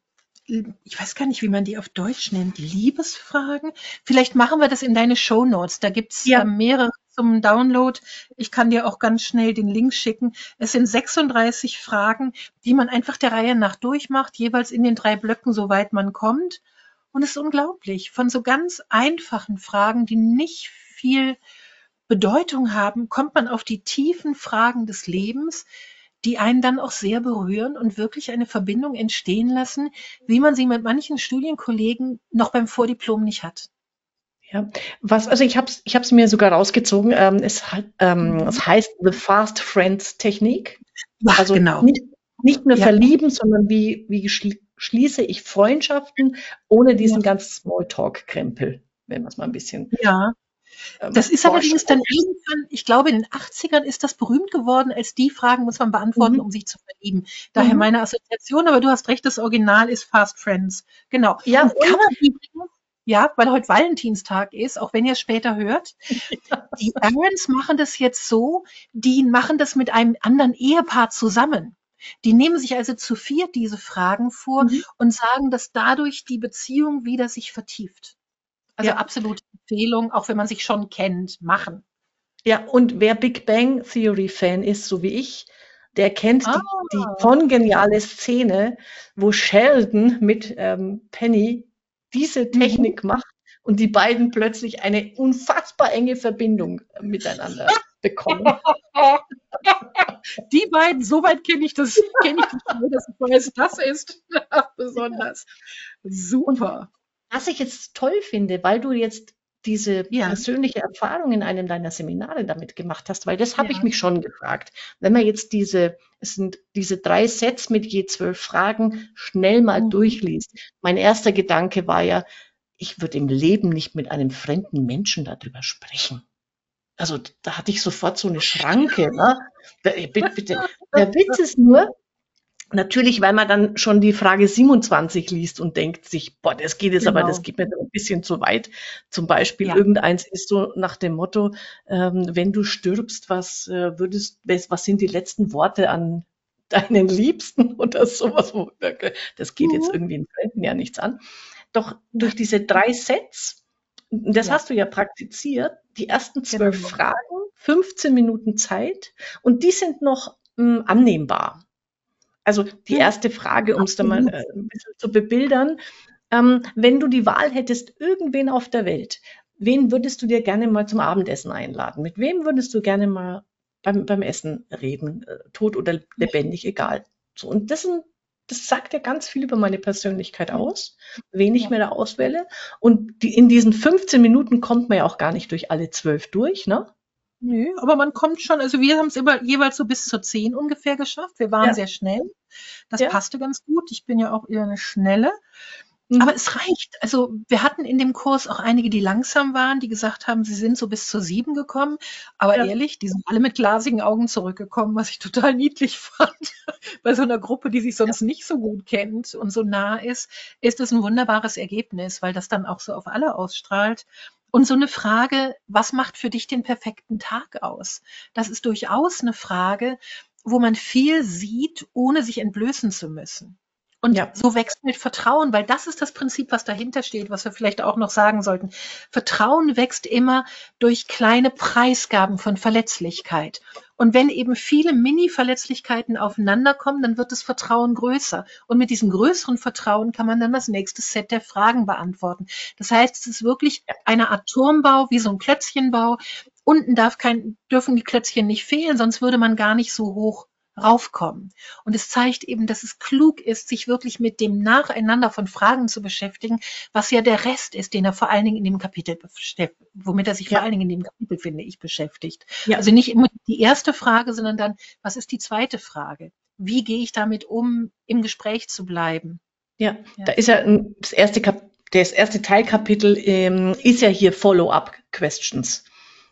Ich weiß gar nicht, wie man die auf Deutsch nennt. Liebesfragen? Vielleicht machen wir das in deine Show Notes. Da gibt's ja. mehrere zum Download. Ich kann dir auch ganz schnell den Link schicken. Es sind 36 Fragen, die man einfach der Reihe nach durchmacht, jeweils in den drei Blöcken, soweit man kommt. Und es ist unglaublich. Von so ganz einfachen Fragen, die nicht viel Bedeutung haben, kommt man auf die tiefen Fragen des Lebens, die einen dann auch sehr berühren und wirklich eine Verbindung entstehen lassen, wie man sie mit manchen Studienkollegen noch beim Vordiplom nicht hat. Ja, was, also ich habe es ich hab's mir sogar rausgezogen. Ähm, es, ähm, mhm. es heißt The Fast Friends Technik. Ach, also genau. nicht, nicht nur ja. verlieben, sondern wie, wie schließe ich Freundschaften ohne diesen ja. ganzen Smalltalk-Krempel, wenn man es mal ein bisschen. Ja. Ähm, das ist allerdings dann irgendwann, ich glaube, in den 80ern ist das berühmt geworden, als die Fragen muss man beantworten, mhm. um sich zu verlieben. Daher mhm. meine Assoziation, aber du hast recht, das Original ist Fast Friends. Genau. Ja, und kann man übrigens ja, weil heute Valentinstag ist, auch wenn ihr später hört. (laughs) Die Aarons machen das jetzt so, die machen das mit einem anderen Ehepaar zusammen. Die nehmen sich also zu viert diese Fragen vor mhm. und sagen, dass dadurch die Beziehung wieder sich vertieft. Also ja. absolute Empfehlung, auch wenn man sich schon kennt, machen. Ja, und wer Big Bang Theory Fan ist, so wie ich, der kennt ah. die, die kongeniale Szene, wo Sheldon mit ähm, Penny diese mhm. Technik mhm. macht und die beiden plötzlich eine unfassbar enge Verbindung miteinander (laughs) bekommen. Die beiden, soweit kenne ich das, kenne ich das, dass ich weiß, das ist (laughs) besonders super. Und was ich jetzt toll finde, weil du jetzt diese ja. persönliche Erfahrung in einem deiner Seminare damit gemacht hast, weil das habe ja. ich mich schon gefragt. Wenn man jetzt diese, es sind diese drei Sets mit je zwölf Fragen schnell mal mhm. durchliest. Mein erster Gedanke war ja, ich würde im Leben nicht mit einem fremden Menschen darüber sprechen. Also da hatte ich sofort so eine (laughs) Schranke. Ne? Bitte, bitte. (laughs) Der Witz ist nur, Natürlich, weil man dann schon die Frage 27 liest und denkt sich, boah, das geht jetzt genau. aber, das geht mir ein bisschen zu weit. Zum Beispiel, ja. irgendeins ist so nach dem Motto, ähm, wenn du stirbst, was äh, würdest, was sind die letzten Worte an (laughs) deinen Liebsten oder sowas? Das geht mhm. jetzt irgendwie in Fremden ja nichts an. Doch durch diese drei Sets, das ja. hast du ja praktiziert, die ersten zwölf genau. Fragen, 15 Minuten Zeit und die sind noch mh, hm, annehmbar. Also die erste Frage, um es da mal äh, ein bisschen zu bebildern. Ähm, wenn du die Wahl hättest, irgendwen auf der Welt, wen würdest du dir gerne mal zum Abendessen einladen? Mit wem würdest du gerne mal beim, beim Essen reden? Äh, tot oder lebendig, egal. So, und das sind das sagt ja ganz viel über meine Persönlichkeit aus, wen ich mir da auswähle. Und die, in diesen 15 Minuten kommt man ja auch gar nicht durch alle zwölf durch, ne? Nö, aber man kommt schon, also wir haben es immer jeweils so bis zur 10 ungefähr geschafft. Wir waren Ja. sehr schnell. Das Ja. passte ganz gut. Ich bin ja auch eher eine Schnelle. Mhm. Aber es reicht. Also wir hatten in dem Kurs auch einige, die langsam waren, die gesagt haben, sie sind so bis zur 7 gekommen. Aber Ja. ehrlich, die sind alle mit glasigen Augen zurückgekommen, was ich total (laughs) niedlich fand. Bei so einer Gruppe, die sich sonst nicht so gut kennt und so nah ist, ist es ein wunderbares Ergebnis, weil das dann auch so auf alle ausstrahlt. Und so eine Frage, was macht für dich den perfekten Tag aus? Das ist durchaus eine Frage, wo man viel sieht, ohne sich entblößen zu müssen. Und Ja. so wächst mit Vertrauen, weil das ist das Prinzip, was dahinter steht, was wir vielleicht auch noch sagen sollten. Vertrauen wächst immer durch kleine Preisgaben von Verletzlichkeit. Und wenn eben viele Mini-Verletzlichkeiten aufeinander kommen, dann wird das Vertrauen größer. Und mit diesem größeren Vertrauen kann man dann das nächste Set der Fragen beantworten. Das heißt, es ist wirklich eine Art Turmbau, wie so ein Klötzchenbau. Unten darf kein, dürfen die Klötzchen nicht fehlen, sonst würde man gar nicht so hoch raufkommen. Und es zeigt eben, dass es klug ist, sich wirklich mit dem Nacheinander von Fragen zu beschäftigen, was ja der Rest ist, den er vor allen Dingen in dem Kapitel womit er sich Ja. vor allen Dingen in dem Kapitel, finde ich, beschäftigt. Ja. Also nicht immer die erste Frage, sondern dann, was ist die zweite Frage? Wie gehe ich damit um, im Gespräch zu bleiben? Ja, Ja. da ist ja das erste Kap das erste Teilkapitel ähm, ist ja hier Follow-up Questions.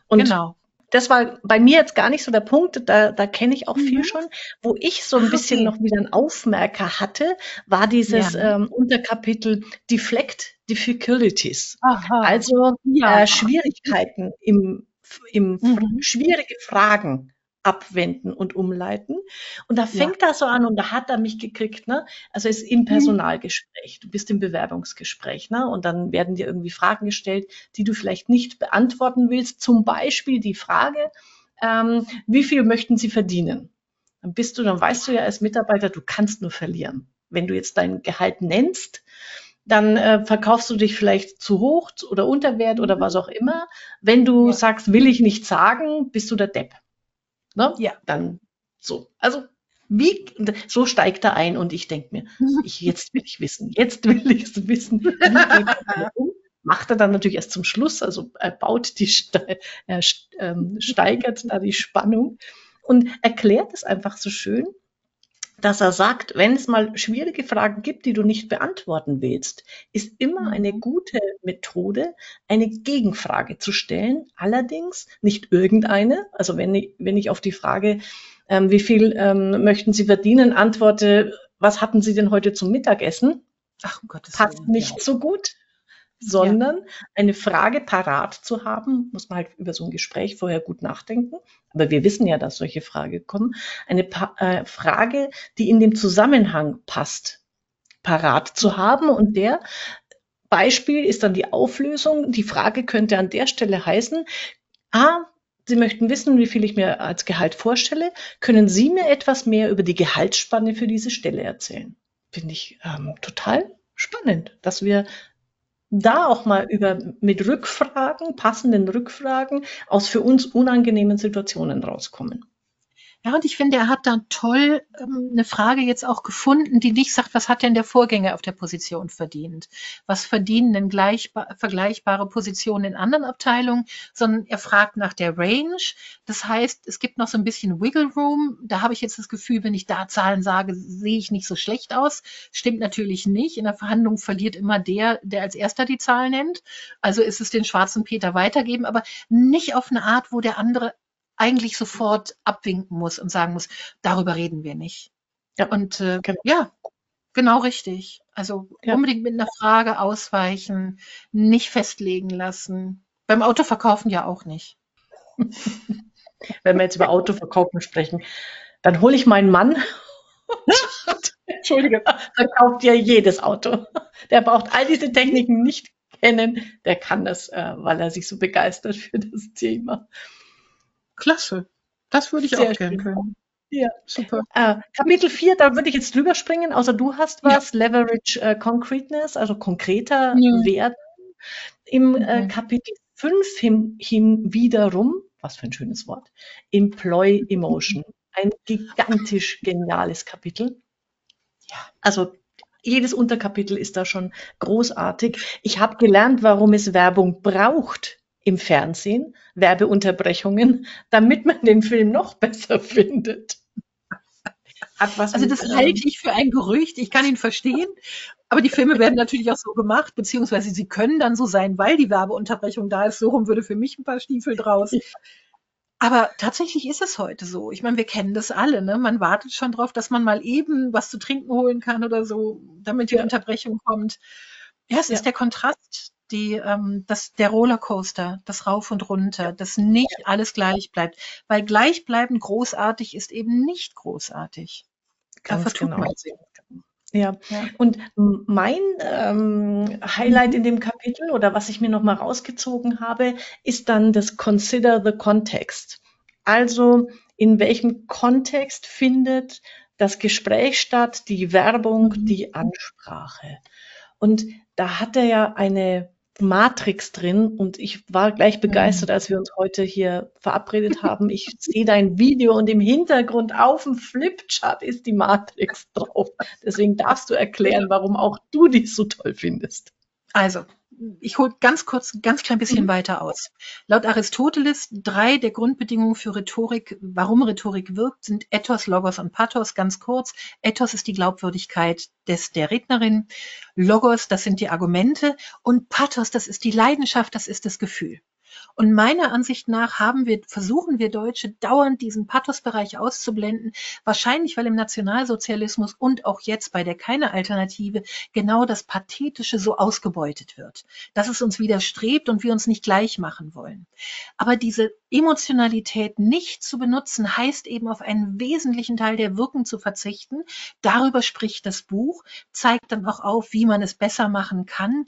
Und genau. Das war bei mir jetzt gar nicht so der Punkt, da, da kenne ich auch viel Mhm. schon. Wo ich so ein Ah, bisschen okay. noch wieder einen Aufmerker hatte, war dieses Ja. ähm, Unterkapitel Deflect Difficulties. Aha. Also ja. äh, Schwierigkeiten im, im Mhm. schwierige Fragen abwenden und umleiten. Und da Ja. fängt er so an und da hat er mich gekriegt, ne? Also es ist im Personalgespräch, du bist im Bewerbungsgespräch, ne? Und dann werden dir irgendwie Fragen gestellt, die du vielleicht nicht beantworten willst. Zum Beispiel die Frage, ähm, wie viel möchten sie verdienen? Dann bist du, dann weißt du ja als Mitarbeiter, du kannst nur verlieren. Wenn du jetzt dein Gehalt nennst, dann äh, verkaufst du dich vielleicht zu hoch oder unter Wert oder was auch immer. Wenn du Ja. sagst, will ich nicht sagen, bist du der Depp. Ne? Ja. Dann so. Also wie, so steigt er ein und ich denke mir, (laughs) ich, jetzt will ich wissen, jetzt will ich es wissen. Wie geht er damit um? Macht er dann natürlich erst zum Schluss, also er baut die, er ähm, steigert da die Spannung und erklärt es einfach so schön, dass er sagt, wenn es mal schwierige Fragen gibt, die du nicht beantworten willst, ist immer eine gute Methode, eine Gegenfrage zu stellen. Allerdings nicht irgendeine. Also wenn ich, wenn ich auf die Frage, ähm, wie viel ähm, möchten Sie verdienen, antworte, was hatten Sie denn heute zum Mittagessen? Ach, um Gottes Passt Willen. nicht so gut. Sondern eine Frage parat zu haben, muss man halt über so ein Gespräch vorher gut nachdenken. Aber wir wissen ja, dass solche Fragen kommen. Eine pa äh, Frage, die in dem Zusammenhang passt, parat zu haben. Und der Beispiel ist dann die Auflösung. Die Frage könnte an der Stelle heißen, ah, Sie möchten wissen, wie viel ich mir als Gehalt vorstelle. Können Sie mir etwas mehr über die Gehaltsspanne für diese Stelle erzählen? Finde ich ähm, total spannend, dass wir da auch mal über mit Rückfragen, passenden Rückfragen aus für uns unangenehmen Situationen rauskommen. Ja, und ich finde, er hat da toll ähm, eine Frage jetzt auch gefunden, die nicht sagt, was hat denn der Vorgänger auf der Position verdient? Was verdienen denn gleichba- vergleichbare Positionen in anderen Abteilungen? Sondern er fragt nach der Range. Das heißt, es gibt noch so ein bisschen Wiggle Room. Da habe ich jetzt das Gefühl, wenn ich da Zahlen sage, sehe ich nicht so schlecht aus. Stimmt natürlich nicht. In der Verhandlung verliert immer der, der als erster die Zahl nennt. Also ist es den schwarzen Peter weitergeben, aber nicht auf eine Art, wo der andere eigentlich sofort abwinken muss und sagen muss, darüber reden wir nicht. Ja, Und äh, genau. ja, genau richtig. Also Ja. unbedingt mit einer Frage ausweichen, nicht festlegen lassen. Beim Autoverkaufen ja auch nicht. (laughs) Wenn wir jetzt über Autoverkaufen sprechen, dann hole ich meinen Mann. (laughs) Entschuldige, verkauft ja jedes Auto. Der braucht all diese Techniken nicht kennen. Der kann das, äh, weil er sich so begeistert für das Thema. Klasse. Das würde ich Sehr auch gerne können. Ja. Super. Äh, Kapitel 4, da würde ich jetzt drüber springen, außer du hast was. Leverage äh, Concreteness, also konkreter Ja. werden. Im äh, Mhm. Kapitel 5 hin, hin wiederum, was für ein schönes Wort, Employ Emotion. Ein gigantisch geniales Kapitel. Ja. Also jedes Unterkapitel ist da schon großartig. Ich habe gelernt, warum es Werbung braucht im Fernsehen, Werbeunterbrechungen, (laughs) damit man den Film noch besser findet. also das halte ich für ein Gerücht. Ich kann ihn verstehen. Aber die Filme werden natürlich auch so gemacht, beziehungsweise sie können dann so sein, weil die Werbeunterbrechung da ist. So rum würde für mich ein paar Stiefel draus. Aber tatsächlich ist es heute so. Ich meine, wir kennen das alle. Ne? Man wartet schon drauf, dass man mal eben was zu trinken holen kann oder so, damit die ja. Unterbrechung kommt. Ja, es ja. ist der Kontrast, die, ähm, das, der Rollercoaster, das Rauf und Runter, dass nicht alles gleich bleibt. Weil gleichbleibend großartig ist eben nicht großartig. Ganz da vertut genau. man sich. Ja. ja. Und mein ähm, Highlight in dem Kapitel oder was ich mir nochmal rausgezogen habe, ist dann das Consider the Context. Also in welchem Kontext findet das Gespräch statt, die Werbung, mhm. die Ansprache. Und da hat er ja eine Matrix drin und ich war gleich begeistert, mhm. als wir uns heute hier verabredet haben. Ich (laughs) sehe dein Video und im Hintergrund auf dem Flipchart ist die Matrix drauf. Deswegen darfst du erklären, warum auch du die so toll findest. Also, ich hole ganz kurz, ganz klein bisschen mhm. weiter aus. Laut Aristoteles drei der Grundbedingungen für Rhetorik, warum Rhetorik wirkt, sind Ethos, Logos und Pathos. Ganz kurz. Ethos ist die Glaubwürdigkeit des, der Rednerin. Logos, das sind die Argumente. Und Pathos, das ist die Leidenschaft, das ist das Gefühl. Und meiner Ansicht nach haben wir, versuchen wir Deutsche dauernd diesen Pathosbereich auszublenden. Wahrscheinlich, weil im Nationalsozialismus und auch jetzt bei der keine Alternative genau das Pathetische so ausgebeutet wird. Dass es uns widerstrebt und wir uns nicht gleich machen wollen. Aber diese Emotionalität nicht zu benutzen, heißt eben auf einen wesentlichen Teil der Wirkung zu verzichten. Darüber spricht das Buch, zeigt dann auch auf, wie man es besser machen kann.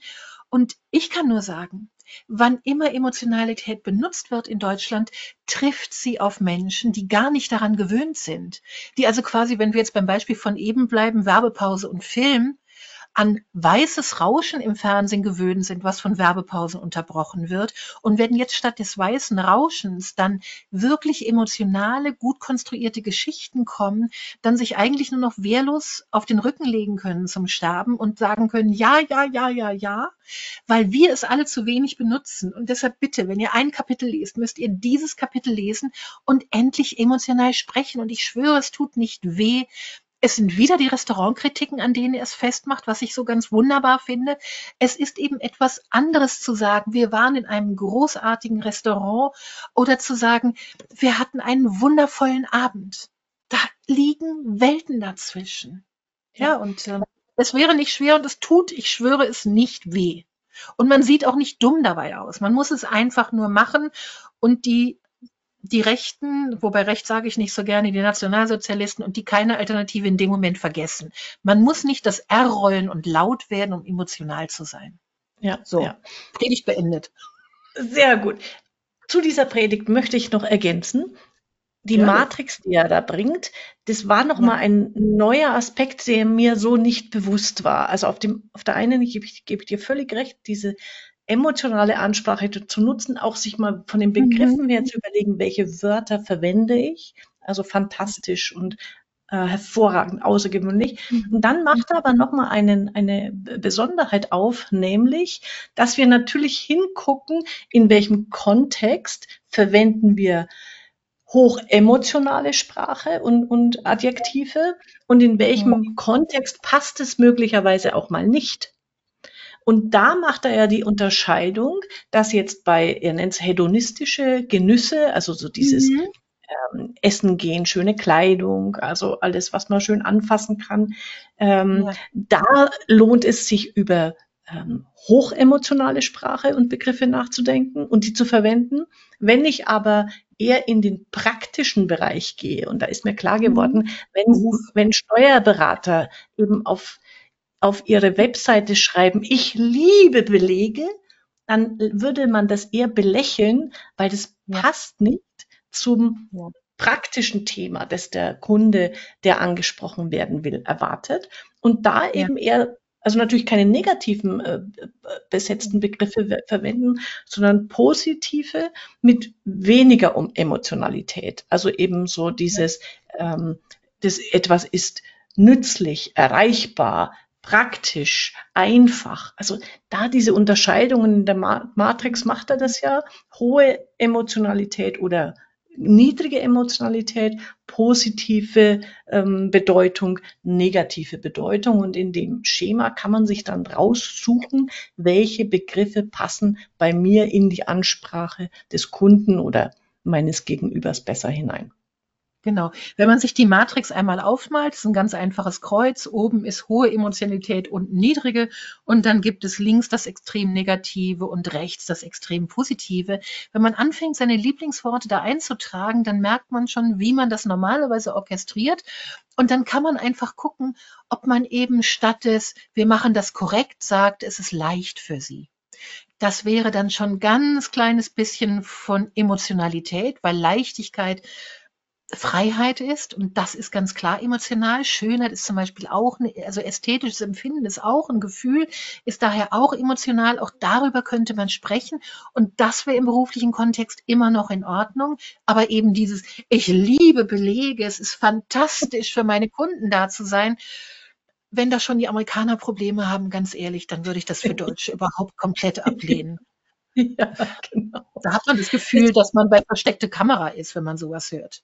Und ich kann nur sagen, wann immer Emotionalität benutzt wird in Deutschland, trifft sie auf Menschen, die gar nicht daran gewöhnt sind. Die also quasi, wenn wir jetzt beim Beispiel von eben bleiben, Werbepause und Film, an weißes Rauschen im Fernsehen gewöhnt sind, was von Werbepausen unterbrochen wird. Und wenn jetzt statt des weißen Rauschens dann wirklich emotionale, gut konstruierte Geschichten kommen, dann sich eigentlich nur noch wehrlos auf den Rücken legen können zum Sterben und sagen können, ja, ja, ja, ja, ja, weil wir es alle zu wenig benutzen. Und deshalb bitte, wenn ihr ein Kapitel lest, müsst ihr dieses Kapitel lesen und endlich emotional sprechen. Und ich schwöre, es tut nicht weh, es sind wieder die Restaurantkritiken, an denen er es festmacht, was ich so ganz wunderbar finde. Es ist eben etwas anderes zu sagen, wir waren in einem großartigen Restaurant oder zu sagen, wir hatten einen wundervollen Abend. Da liegen Welten dazwischen. Ja, und äh, es wäre nicht schwer und es tut, ich schwöre es, nicht weh. Und man sieht auch nicht dumm dabei aus. Man muss es einfach nur machen und die die Rechten, wobei Recht sage ich nicht so gerne, die Nationalsozialisten und die keine Alternative in dem Moment vergessen. Man muss nicht das R rollen und laut werden, um emotional zu sein. Ja, so. Ja. Predigt beendet. Sehr gut. Zu dieser Predigt möchte ich noch ergänzen. Die ja. Matrix, die er da bringt, das war nochmal ja. ein neuer Aspekt, der mir so nicht bewusst war. Also auf dem, auf der einen gebe ich, gebe ich dir völlig recht, diese emotionale Ansprache zu nutzen, auch sich mal von den Begriffen mhm. her zu überlegen, welche Wörter verwende ich. Also fantastisch und äh, hervorragend, außergewöhnlich. Mhm. Und dann macht er aber nochmal einen, eine Besonderheit auf, nämlich, dass wir natürlich hingucken, in welchem Kontext verwenden wir hochemotionale Sprache und, und Adjektive und in welchem. Kontext passt es möglicherweise auch mal nicht. Und da macht er ja die Unterscheidung, dass jetzt bei, er nennt es hedonistische Genüsse, also so dieses mhm. ähm, Essen gehen, schöne Kleidung, also alles, was man schön anfassen kann, ähm, ja. da lohnt es sich über ähm, hochemotionale Sprache und Begriffe nachzudenken und die zu verwenden. Wenn ich aber eher in den praktischen Bereich gehe, und da ist mir klar geworden, mhm. wenn, wenn Steuerberater eben auf auf ihre Webseite schreiben, ich liebe Belege, dann würde man das eher belächeln, weil das ja. passt nicht zum ja. praktischen Thema, das der Kunde, der angesprochen werden will, erwartet. Und da ja. eben eher, also natürlich keine negativen äh, besetzten Begriffe verwenden, sondern positive mit weniger um Emotionalität. Also eben so dieses, ähm, das etwas ist nützlich, erreichbar, praktisch, einfach. Also da diese Unterscheidungen in der Matrix macht er das ja. Hohe Emotionalität oder niedrige Emotionalität, positive ähm, Bedeutung, negative Bedeutung. Und in dem Schema kann man sich dann raussuchen, welche Begriffe passen bei mir in die Ansprache des Kunden oder meines Gegenübers besser hinein. Genau. Wenn man sich die Matrix einmal aufmalt, ist ein ganz einfaches Kreuz. Oben ist hohe Emotionalität und niedrige. Und dann gibt es links das extrem Negative und rechts das extrem Positive. Wenn man anfängt, seine Lieblingsworte da einzutragen, dann merkt man schon, wie man das normalerweise orchestriert. Und dann kann man einfach gucken, ob man eben statt des, wir machen das korrekt, sagt, es ist leicht für Sie. Das wäre dann schon ganz kleines bisschen von Emotionalität, weil Leichtigkeit Freiheit ist und das ist ganz klar emotional. Schönheit ist zum Beispiel auch, eine, also ästhetisches Empfinden ist auch ein Gefühl, ist daher auch emotional. Auch darüber könnte man sprechen und das wäre im beruflichen Kontext immer noch in Ordnung. Aber eben dieses, ich liebe Belege, es ist fantastisch für meine Kunden da zu sein. Wenn da schon die Amerikaner Probleme haben, ganz ehrlich, dann würde ich das für Deutsche überhaupt komplett (laughs) ablehnen. Ja, genau. Da hat man das Gefühl, dass man bei versteckte Kamera ist, wenn man sowas hört.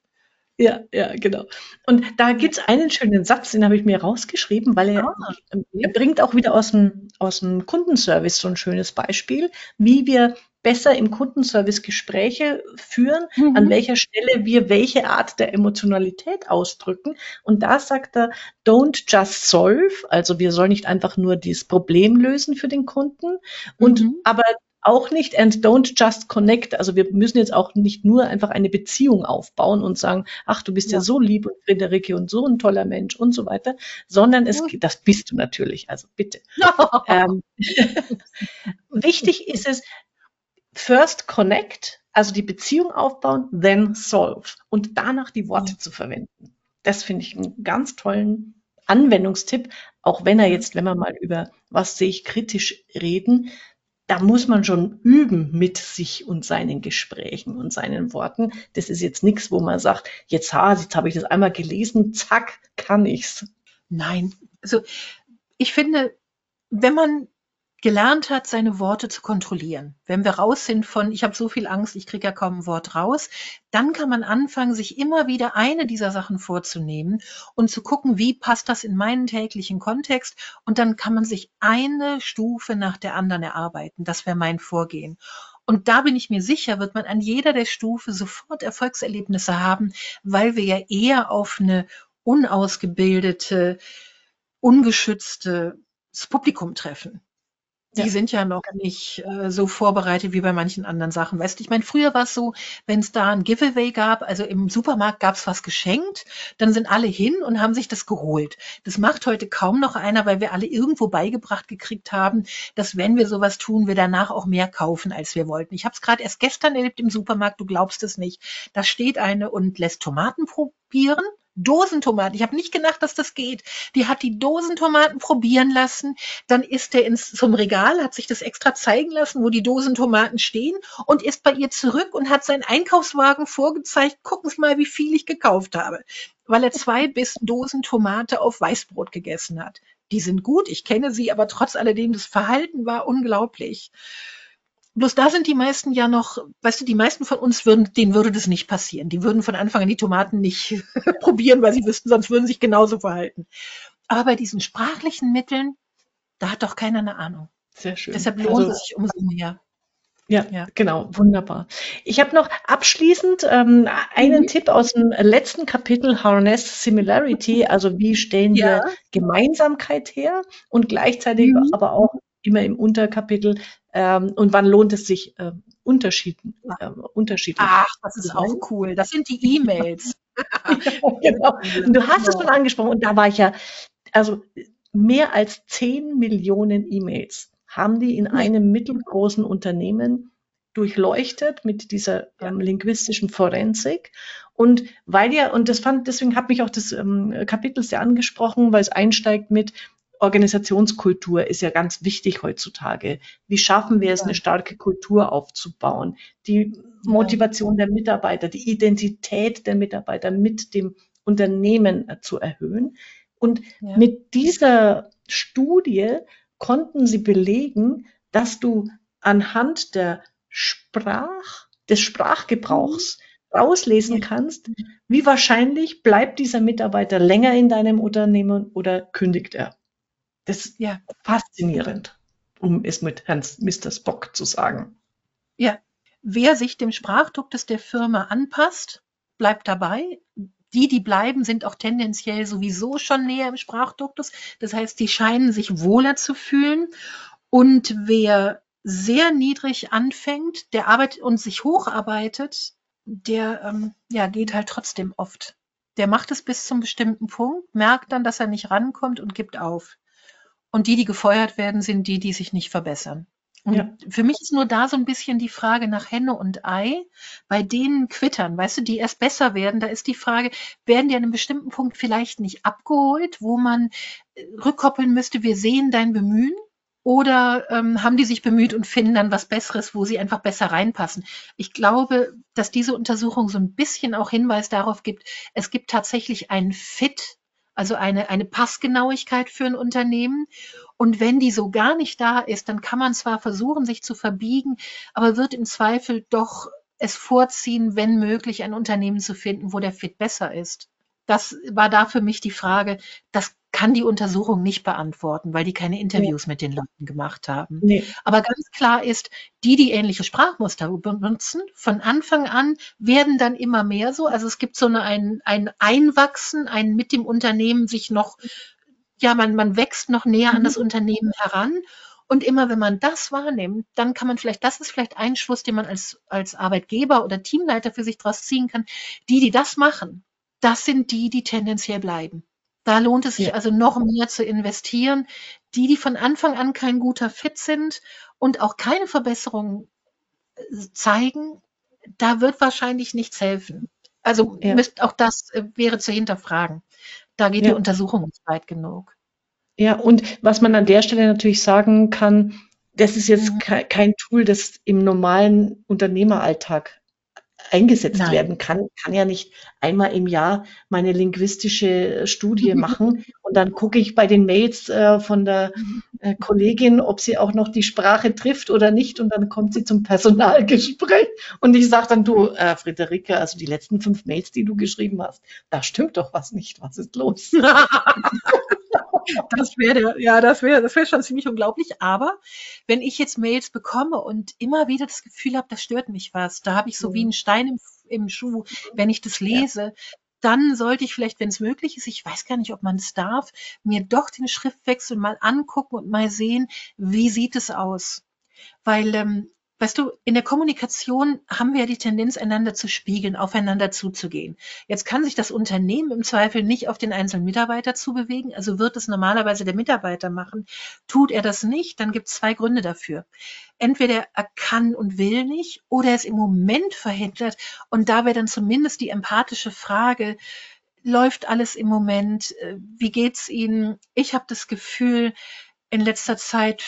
Ja, ja, genau. Und da gibt's einen schönen Satz, den habe ich mir rausgeschrieben, weil er, Ah, er bringt auch wieder aus dem, aus dem Kundenservice so ein schönes Beispiel, wie wir besser im Kundenservice Gespräche führen, an mhm. welcher Stelle wir welche Art der Emotionalität ausdrücken. Und da sagt er, don't just solve, also wir sollen nicht einfach nur dieses Problem lösen für den Kunden und Mhm. aber auch nicht and don't just connect. Also wir müssen jetzt auch nicht nur einfach eine Beziehung aufbauen und sagen, ach, du bist ja, ja so lieb und Friederike und so ein toller Mensch und so weiter, sondern es, das bist du natürlich, also bitte. (laughs) ähm, (laughs) wichtig ist es, first connect, also die Beziehung aufbauen, then solve und danach die Worte ja. zu verwenden. Das finde ich einen ganz tollen Anwendungstipp, auch wenn er jetzt, wenn wir mal über was sehe ich kritisch reden, da muss man schon üben mit sich und seinen Gesprächen und seinen Worten. Das ist jetzt nichts, wo man sagt, jetzt, ha, jetzt habe ich das einmal gelesen, zack, kann ich's. Nein, also ich finde, wenn man gelernt hat, seine Worte zu kontrollieren. Wenn wir raus sind von, ich habe so viel Angst, ich kriege ja kaum ein Wort raus, dann kann man anfangen, sich immer wieder eine dieser Sachen vorzunehmen und zu gucken, wie passt das in meinen täglichen Kontext. Und dann kann man sich eine Stufe nach der anderen erarbeiten. Das wäre mein Vorgehen. Und da bin ich mir sicher, wird man an jeder der Stufe sofort Erfolgserlebnisse haben, weil wir ja eher auf eine unausgebildete, ungeschützte Publikum treffen. Die ja. sind ja noch nicht äh, so vorbereitet wie bei manchen anderen Sachen. Weißt du, ich meine, früher war es so, wenn es da ein Giveaway gab, also im Supermarkt gab es was geschenkt, dann sind alle hin und haben sich das geholt. Das macht heute kaum noch einer, weil wir alle irgendwo beigebracht gekriegt haben, dass wenn wir sowas tun, wir danach auch mehr kaufen, als wir wollten. Ich habe es gerade erst gestern erlebt im Supermarkt, du glaubst es nicht. Da steht eine und lässt Tomaten probieren Dosentomaten. Ich habe nicht gedacht, dass das geht. Die hat die Dosentomaten probieren lassen. Dann ist er ins, zum Regal, hat sich das extra zeigen lassen, wo die Dosentomaten stehen und ist bei ihr zurück und hat seinen Einkaufswagen vorgezeigt. Gucken Sie mal, wie viel ich gekauft habe. Weil er zwei (laughs) bis Dosen Tomate auf Weißbrot gegessen hat. Die sind gut, ich kenne sie, aber trotz alledem, das Verhalten war unglaublich. Bloß da sind die meisten ja noch, weißt du, die meisten von uns würden, denen würde das nicht passieren. Die würden von Anfang an die Tomaten nicht (laughs) probieren, weil sie wüssten, sonst würden sie sich genauso verhalten. Aber bei diesen sprachlichen Mitteln, da hat doch keiner eine Ahnung. Sehr schön. Deshalb lohnt also, es sich umso mehr. Ja, ja, genau, wunderbar. Ich habe noch abschließend ähm, einen mhm. Tipp aus dem letzten Kapitel Harness Similarity, also wie stellen ja. wir Gemeinsamkeit her und gleichzeitig mhm. aber auch immer im Unterkapitel ähm, und wann lohnt es sich, äh, Unterschieden, äh, unterschiedlich. Ach, das ist auch cool. Das sind die E-Mails. (laughs) (laughs) genau. Und du hast es schon angesprochen und da war ich ja, also mehr als 10 Millionen E-Mails haben die in einem mittelgroßen Unternehmen durchleuchtet mit dieser ähm, linguistischen Forensik. Und weil ja, und das fand, deswegen hat mich auch das ähm, Kapitel sehr angesprochen, weil es einsteigt mit, Organisationskultur ist ja ganz wichtig heutzutage. Wie schaffen wir es, eine starke Kultur aufzubauen? Die Motivation der Mitarbeiter, die Identität der Mitarbeiter mit dem Unternehmen äh, zu erhöhen. Und ja. mit dieser Studie konnten sie belegen, dass du anhand der Sprach, des Sprachgebrauchs mhm. rauslesen kannst, wie wahrscheinlich bleibt dieser Mitarbeiter länger in deinem Unternehmen oder kündigt er. Das ist ja faszinierend, um es mit Herrn Mr. Spock zu sagen. Ja, wer sich dem Sprachduktus der Firma anpasst, bleibt dabei. Die, die bleiben, sind auch tendenziell sowieso schon näher im Sprachduktus. Das heißt, die scheinen sich wohler zu fühlen. Und wer sehr niedrig anfängt, der arbeitet und sich hocharbeitet, der ähm, ja, geht halt trotzdem oft. Der macht es bis zum bestimmten Punkt, merkt dann, dass er nicht rankommt und gibt auf. Und die, die gefeuert werden, sind die, die sich nicht verbessern. Und ja. für mich ist nur da so ein bisschen die Frage nach Henne und Ei. Bei denen Quittern, weißt du, die erst besser werden, da ist die Frage, werden die an einem bestimmten Punkt vielleicht nicht abgeholt, wo man äh, rückkoppeln müsste, wir sehen dein Bemühen? Oder ähm, haben die sich bemüht und finden dann was Besseres, wo sie einfach besser reinpassen? Ich glaube, dass diese Untersuchung so ein bisschen auch Hinweis darauf gibt, es gibt tatsächlich einen Fit, also eine, eine Passgenauigkeit für ein Unternehmen. Und wenn die so gar nicht da ist, dann kann man zwar versuchen, sich zu verbiegen, aber wird im Zweifel doch es vorziehen, wenn möglich, ein Unternehmen zu finden, wo der Fit besser ist. Das war da für mich die Frage. Das kann die Untersuchung nicht beantworten, weil die keine Interviews nee. mit den Leuten gemacht haben. Nee. Aber ganz klar ist, die, die ähnliche Sprachmuster benutzen, von Anfang an werden dann immer mehr so. Also es gibt so eine, ein, ein Einwachsen, ein mit dem Unternehmen sich noch ja, man, man wächst noch näher an das mhm. Unternehmen heran. Und immer wenn man das wahrnimmt, dann kann man vielleicht, das ist vielleicht ein Schluss, den man als, als Arbeitgeber oder Teamleiter für sich draus ziehen kann. Die, die das machen, das sind die, die tendenziell bleiben. Da lohnt es sich ja. also noch mehr zu investieren. Die, die von Anfang an kein guter Fit sind und auch keine Verbesserungen äh, zeigen, da wird wahrscheinlich nichts helfen. Also ja. müsst, auch das äh, wäre zu hinterfragen. Da geht ja. die Untersuchung nicht weit genug. Ja, und was man an der Stelle natürlich sagen kann, das ist jetzt mhm. kein Tool, das im normalen Unternehmeralltag eingesetzt Nein. werden kann. Ich kann ja nicht einmal im Jahr meine linguistische Studie (laughs) machen und dann gucke ich bei den Mails äh, von der (laughs) äh, Kollegin, ob sie auch noch die Sprache trifft oder nicht und dann kommt sie zum Personalgespräch und ich sage dann, du, äh, Friederike, also die letzten fünf Mails, die du geschrieben hast, da stimmt doch was nicht, was ist los? (laughs) das wäre, ja, das wäre, das wäre schon ziemlich unglaublich. Aber wenn ich jetzt Mails bekomme und immer wieder das Gefühl habe, da stört mich was, da habe ich so mhm. wie einen Stein im, im Schuh, wenn ich das lese, ja. dann sollte ich vielleicht, wenn es möglich ist, ich weiß gar nicht, ob man es darf, mir doch den Schriftwechsel mal angucken und mal sehen, wie sieht es aus. Weil ähm, Weißt du, in der Kommunikation haben wir ja die Tendenz, einander zu spiegeln, aufeinander zuzugehen. Jetzt kann sich das Unternehmen im Zweifel nicht auf den einzelnen Mitarbeiter zubewegen, also wird es normalerweise der Mitarbeiter machen. Tut er das nicht, dann gibt es zwei Gründe dafür. Entweder er kann und will nicht oder er ist im Moment verhindert und da wäre dann zumindest die empathische Frage, läuft alles im Moment? Wie geht's Ihnen? Ich habe das Gefühl, in letzter Zeit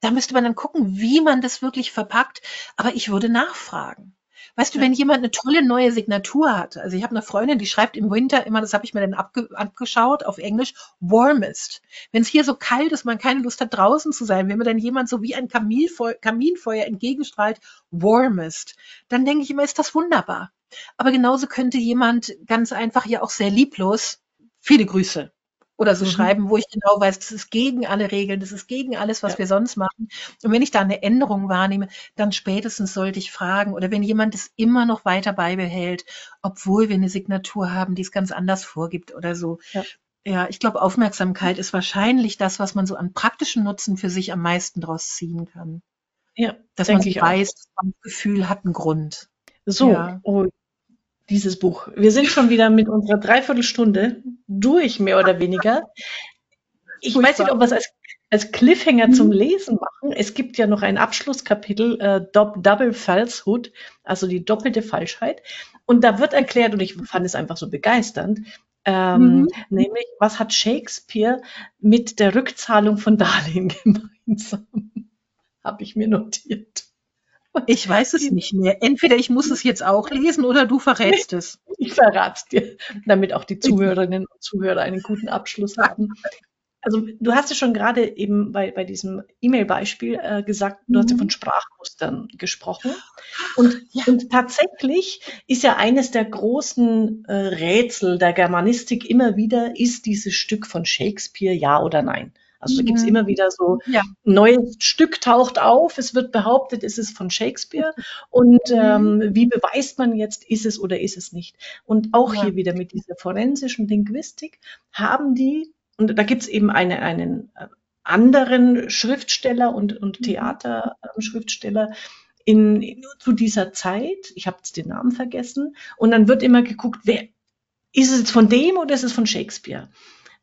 da müsste man dann gucken, wie man das wirklich verpackt. Aber ich würde nachfragen. Weißt du, wenn jemand eine tolle neue Signatur hat, also ich habe eine Freundin, die schreibt im Winter immer, das habe ich mir dann abge abgeschaut auf Englisch, warmest. Wenn es hier so kalt ist, man keine Lust hat, draußen zu sein, wenn mir dann jemand so wie ein Kaminfeu Kaminfeuer entgegenstrahlt, warmest, dann denke ich immer, ist das wunderbar. Aber genauso könnte jemand ganz einfach ja auch sehr lieblos viele Grüße oder so mhm. schreiben, wo ich genau weiß, das ist gegen alle Regeln, das ist gegen alles, was ja. wir sonst machen. Und wenn ich da eine Änderung wahrnehme, dann spätestens sollte ich fragen. Oder wenn jemand es immer noch weiter beibehält, obwohl wir eine Signatur haben, die es ganz anders vorgibt oder so. Ja. Ja, ich glaube, Aufmerksamkeit ist wahrscheinlich das, was man so an praktischen Nutzen für sich am meisten daraus ziehen kann. Ja, dass man sich weiß, dass man das Gefühl hat einen Grund. So, ja. oh, dieses Buch. Wir sind schon wieder mit unserer Dreiviertelstunde durch, mehr oder weniger. Ich Furchtbar. weiß nicht, ob wir es als, als Cliffhanger mhm. zum Lesen machen. Es gibt ja noch ein Abschlusskapitel, äh, Double Falsehood, also die doppelte Falschheit. Und da wird erklärt, und ich fand es einfach so begeisternd, ähm, mhm. nämlich, was hat Shakespeare mit der Rückzahlung von Darlehen (laughs) gemeinsam? Habe ich mir notiert. Ich weiß es nicht mehr. Entweder ich muss es jetzt auch lesen oder du verrätst es. Ich verrate es dir, damit auch die Zuhörerinnen und Zuhörer einen guten Abschluss haben. Also du hast ja schon gerade eben bei, bei diesem E-Mail-Beispiel äh, gesagt, du hast ja mhm. von Sprachmustern gesprochen. Und, ja. und tatsächlich ist ja eines der großen äh, Rätsel der Germanistik immer wieder, ist dieses Stück von Shakespeare ja oder nein? Also da gibt es mhm. immer wieder so, ja. ein neues Stück taucht auf, es wird behauptet, es ist von Shakespeare. Und mhm. ähm, wie beweist man jetzt, ist es oder ist es nicht? Und auch ja. hier wieder mit dieser forensischen Linguistik haben die, und da gibt es eben eine, einen äh, anderen Schriftsteller und, und mhm. Theaterschriftsteller, in, in, zu dieser Zeit, ich habe jetzt den Namen vergessen, und dann wird immer geguckt, wer ist es jetzt von dem oder ist es von Shakespeare?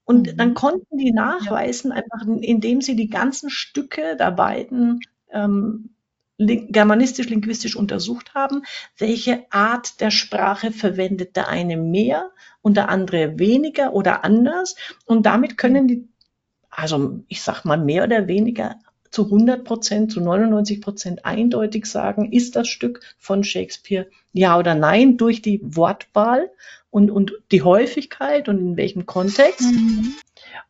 Und mhm. dann konnten die nachweisen, ja. einfach indem sie die ganzen Stücke der beiden ähm, germanistisch-linguistisch untersucht haben, welche Art der Sprache verwendet der eine mehr und der andere weniger oder anders. Und damit können die, also ich sag mal mehr oder weniger zu 100 Prozent, zu 99 Prozent eindeutig sagen, ist das Stück von Shakespeare ja oder nein durch die Wortwahl und, und die Häufigkeit und in welchem Kontext. Mhm.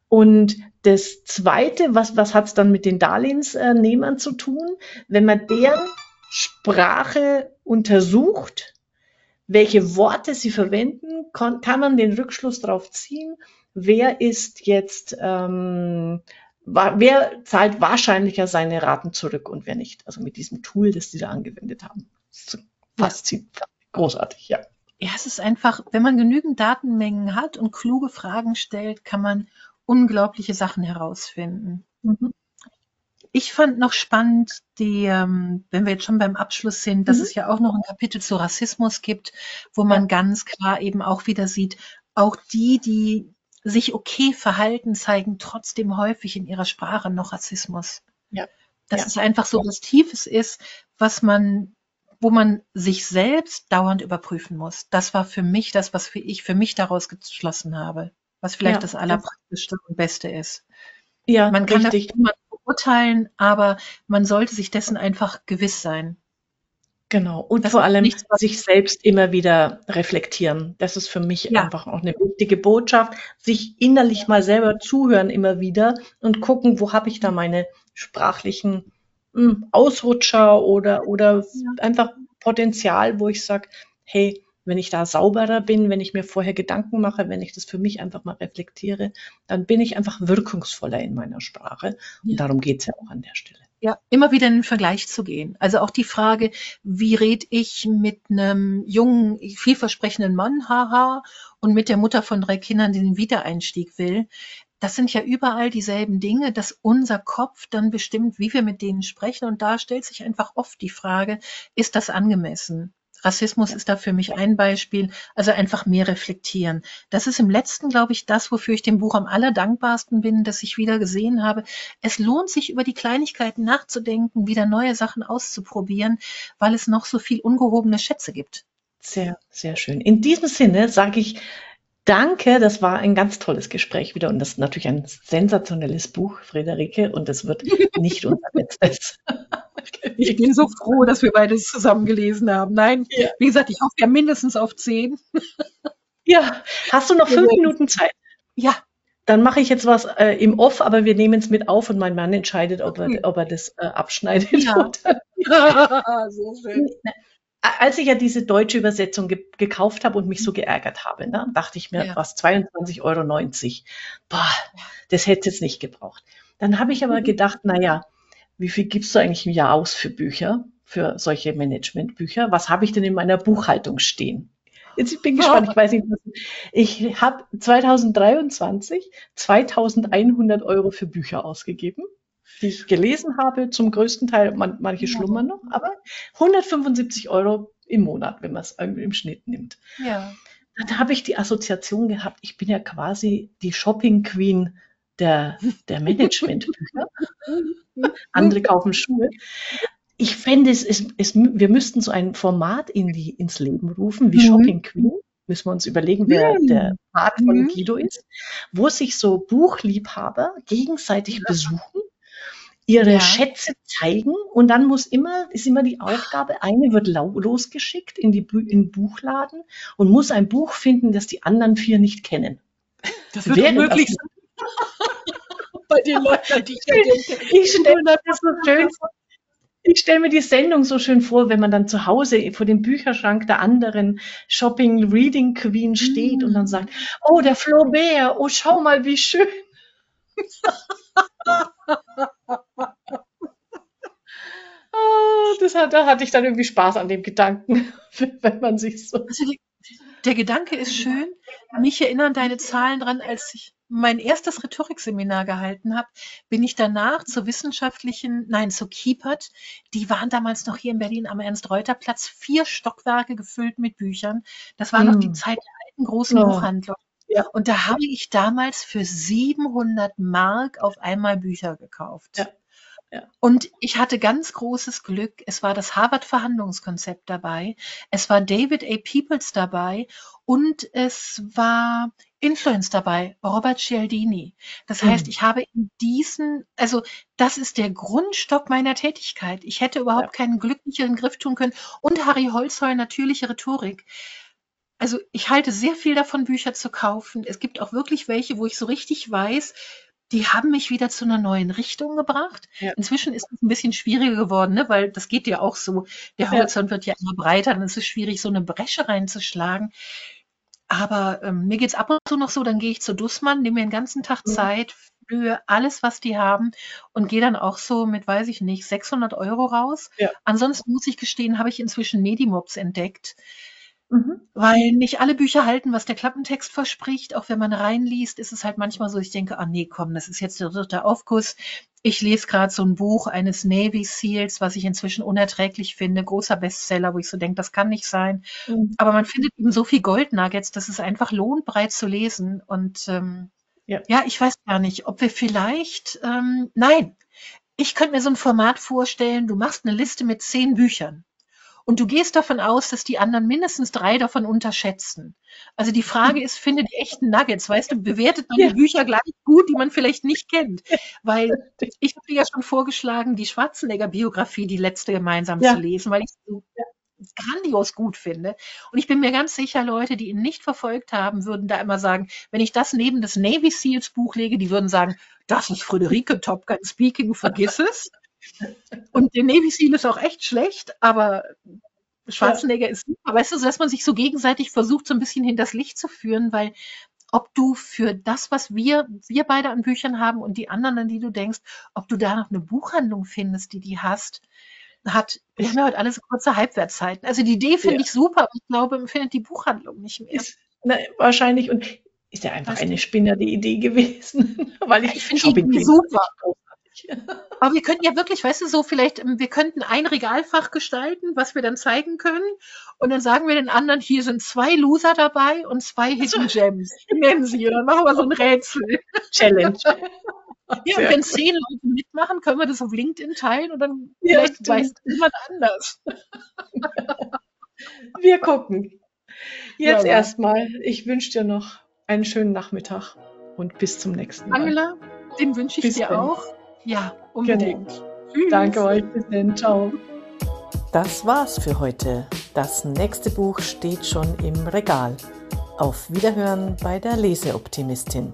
Und das Zweite, was, was hat es dann mit den Darlehensnehmern zu tun? Wenn man deren Sprache untersucht, welche Worte sie verwenden, kann, man den Rückschluss darauf ziehen, wer ist jetzt, ähm, wer zahlt wahrscheinlicher seine Raten zurück und wer nicht. Also mit diesem Tool, das sie da angewendet haben. Faszinierend. Großartig, ja. Ja, es ist einfach, wenn man genügend Datenmengen hat und kluge Fragen stellt, kann man unglaubliche Sachen herausfinden. Mhm. Ich fand noch spannend, die, ähm, wenn wir jetzt schon beim Abschluss sind, dass mhm. es ja auch noch ein Kapitel zu Rassismus gibt, wo man ja. ganz klar eben auch wieder sieht, auch die, die sich okay verhalten, zeigen trotzdem häufig in ihrer Sprache noch Rassismus. Ja. Dass ja. es einfach so was Tiefes ist, was man wo man sich selbst dauernd überprüfen muss. Das war für mich das, was für ich für mich daraus geschlossen habe, was vielleicht ja, das allerpraktischste und Beste ist. Ja, man kann richtig. das niemand beurteilen, aber man sollte sich dessen einfach gewiss sein. Genau. Und das vor allem nichts, sich selbst immer wieder reflektieren. Das ist für mich ja. einfach auch eine wichtige Botschaft. Sich innerlich mal selber zuhören immer wieder und gucken, wo habe ich da meine sprachlichen hm, Ausrutscher oder, oder ja. einfach Potenzial, wo ich sage, hey, wenn ich da sauberer bin, wenn ich mir vorher Gedanken mache, wenn ich das für mich einfach mal reflektiere, dann bin ich einfach wirkungsvoller in meiner Sprache. Und ja. darum geht's ja auch an der Stelle. Ja, immer wieder in den Vergleich zu gehen. Also auch die Frage, wie red ich mit einem jungen, vielversprechenden Mann, haha, und mit der Mutter von drei Kindern, die den Wiedereinstieg will das sind ja überall dieselben Dinge, dass unser Kopf dann bestimmt, wie wir mit denen sprechen. Und da stellt sich einfach oft die Frage, ist das angemessen? Rassismus ist da für mich ein Beispiel. Also einfach mehr reflektieren. Das ist im letzten, glaube ich, das, wofür ich dem Buch am allerdankbarsten bin, dass ich wieder gesehen habe. Es lohnt sich, über die Kleinigkeiten nachzudenken, wieder neue Sachen auszuprobieren, weil es noch so viel ungehobene Schätze gibt. Sehr, sehr schön. In diesem Sinne sage ich Danke, das war ein ganz tolles Gespräch wieder und das ist natürlich ein sensationelles Buch, Friederike, und das wird (laughs) nicht unser letztes. (laughs) Ich bin so froh, dass wir beides zusammen gelesen haben. Nein, ja. wie gesagt, ich hoffe ja mindestens auf zehn. (laughs) Ja, hast du noch fünf Minuten Zeit? Ja. Dann mache ich jetzt was äh, im Off, aber wir nehmen es mit auf und mein Mann entscheidet, ob er, ob er das äh, abschneidet. Ja. ja, sehr schön als ich ja diese deutsche Übersetzung ge gekauft habe und mich so geärgert habe, ne, dachte ich mir, ja. was, 22,90 Euro. Boah, das hätte es nicht gebraucht. Dann habe ich aber mhm. gedacht, na ja, wie viel gibst du eigentlich im Jahr aus für Bücher, für solche Managementbücher? Was habe ich denn in meiner Buchhaltung stehen? Jetzt ich bin (laughs) gespannt, ich weiß nicht, was, ich habe 2023 2100 Euro für Bücher ausgegeben die ich gelesen habe, zum größten Teil, man, manche schlummern noch, aber 175 Euro im Monat, wenn man es im Schnitt nimmt. Ja. Da habe ich die Assoziation gehabt, ich bin ja quasi die Shopping Queen der, der Managementbücher. (laughs) Andere kaufen Schuhe. Ich fände es, es, es, wir müssten so ein Format in die, ins Leben rufen, wie mhm. Shopping Queen. Müssen wir uns überlegen, wer mhm. der Part von mhm. Guido ist, wo sich so Buchliebhaber gegenseitig besuchen ihre Ja. Schätze zeigen und dann muss immer, ist immer die Aufgabe, eine wird losgeschickt in die in den Buchladen und muss ein Buch finden, das die anderen vier nicht kennen. Das wird unmöglich sein. (laughs) Bei den Leuten, die ich denke. Ich stelle mir das so schön vor. Ich stelle mir die Sendung so schön vor, wenn man dann zu Hause vor dem Bücherschrank der anderen Shopping Reading Queen steht und dann sagt, oh, der Flaubert, oh, schau mal, wie schön. (laughs) Ah, das hat, da hatte ich dann irgendwie Spaß an dem Gedanken, (laughs) wenn man sich so. Also die, der Gedanke ist schön. Mich erinnern deine Zahlen dran, als ich mein erstes Rhetorikseminar gehalten habe, bin ich danach zur wissenschaftlichen, nein, zur Kiepert. Die waren damals noch hier in Berlin am Ernst-Reuter-Platz, vier Stockwerke gefüllt mit Büchern. Das war noch die Mm. Zeit der alten großen Ja. Buchhandlung. Ja. Und da habe ich damals für 700 Mark auf einmal Bücher gekauft. Ja. Ja. Und ich hatte ganz großes Glück. Es war das Harvard-Verhandlungskonzept dabei. Es war David A. Peoples dabei und es war Influence dabei, Robert Cialdini. Das heißt, Mhm. ich habe in diesen, also das ist der Grundstock meiner Tätigkeit. Ich hätte überhaupt keinen glücklicheren Griff tun können. Und Harry Holzheuer, natürliche Rhetorik. Also ich halte sehr viel davon, Bücher zu kaufen. Es gibt auch wirklich welche, wo ich so richtig weiß, die haben mich wieder zu einer neuen Richtung gebracht. Ja. Inzwischen ist es ein bisschen schwieriger geworden, ne? weil das geht ja auch so. Der Ja. Horizont wird ja immer breiter, dann ist es schwierig, so eine Bresche reinzuschlagen. Aber ähm, mir geht's ab und zu noch so, dann gehe ich zu Dussmann, nehme mir den ganzen Tag Mhm. Zeit, flühe alles, was die haben und gehe dann auch so mit, weiß ich nicht, 600 Euro raus. Ja. Ansonsten muss ich gestehen, habe ich inzwischen Medimobs entdeckt. Mhm. Weil nicht alle Bücher halten, was der Klappentext verspricht. Auch wenn man reinliest, ist es halt manchmal so, ich denke, ah nee, komm, das ist jetzt der dritte Aufguss. Ich lese gerade so ein Buch eines Navy Seals, was ich inzwischen unerträglich finde. Großer Bestseller, wo ich so denke, das kann nicht sein. Mhm. Aber man findet eben so viel Goldnuggets, dass es einfach lohnt, breit zu lesen. Und ähm, Ja. ja, ich weiß gar nicht, ob wir vielleicht, ähm, nein, ich könnte mir so ein Format vorstellen, du machst eine Liste mit zehn Büchern. Und du gehst davon aus, dass die anderen mindestens drei davon unterschätzen. Also die Frage ist, finde die echten Nuggets, weißt du, bewertet man Ja. die Bücher gleich gut, die man vielleicht nicht kennt. Weil ich habe dir ja schon vorgeschlagen, die Schwarzenegger-Biografie, die letzte gemeinsam Ja. zu lesen, weil ich sie so grandios gut finde. Und ich bin mir ganz sicher, Leute, die ihn nicht verfolgt haben, würden da immer sagen, wenn ich das neben das Navy Seals Buch lege, die würden sagen, das ist Friederike Top Gun Speaking, vergiss es. Und der Navy Seal ist auch echt schlecht, aber Schwarzenegger ist super. Weißt du, dass man sich so gegenseitig versucht, so ein bisschen hinters Licht zu führen, weil ob du für das, was wir, wir beide an Büchern haben und die anderen, an die du denkst, ob du da noch eine Buchhandlung findest, die die hast, hat, wir haben ja heute alles kurze Halbwertszeiten. Also die Idee finde Ja. ich super, aber ich glaube, man findet die Buchhandlung nicht mehr. Ist, na, wahrscheinlich und ist ja einfach Weißt eine spinnerte Idee gewesen, (laughs) weil ich, Ich finde die Idee super. (laughs) Aber wir könnten ja wirklich, weißt du, so vielleicht, ähm, wir könnten ein Regalfach gestalten, was wir dann zeigen können. Und dann sagen wir den anderen, hier sind zwei Loser dabei und zwei Hidden Gems. Nennen sie. Und dann machen wir so ein Rätsel. Challenge. (laughs) Ja, und wenn zehn Leute mitmachen, können wir das auf LinkedIn teilen und dann Ja, vielleicht stimmt. weiß jemand anders. (laughs) Wir gucken. Jetzt ja. erstmal, ich wünsche dir noch einen schönen Nachmittag und bis zum nächsten Mal. Angela, den wünsche ich Bis dir dann. auch. Ja, unbedingt. Tschüss. Danke euch, bis dann, ciao. Das war's für heute. Das nächste Buch steht schon im Regal. Auf Wiederhören bei der Leseoptimistin.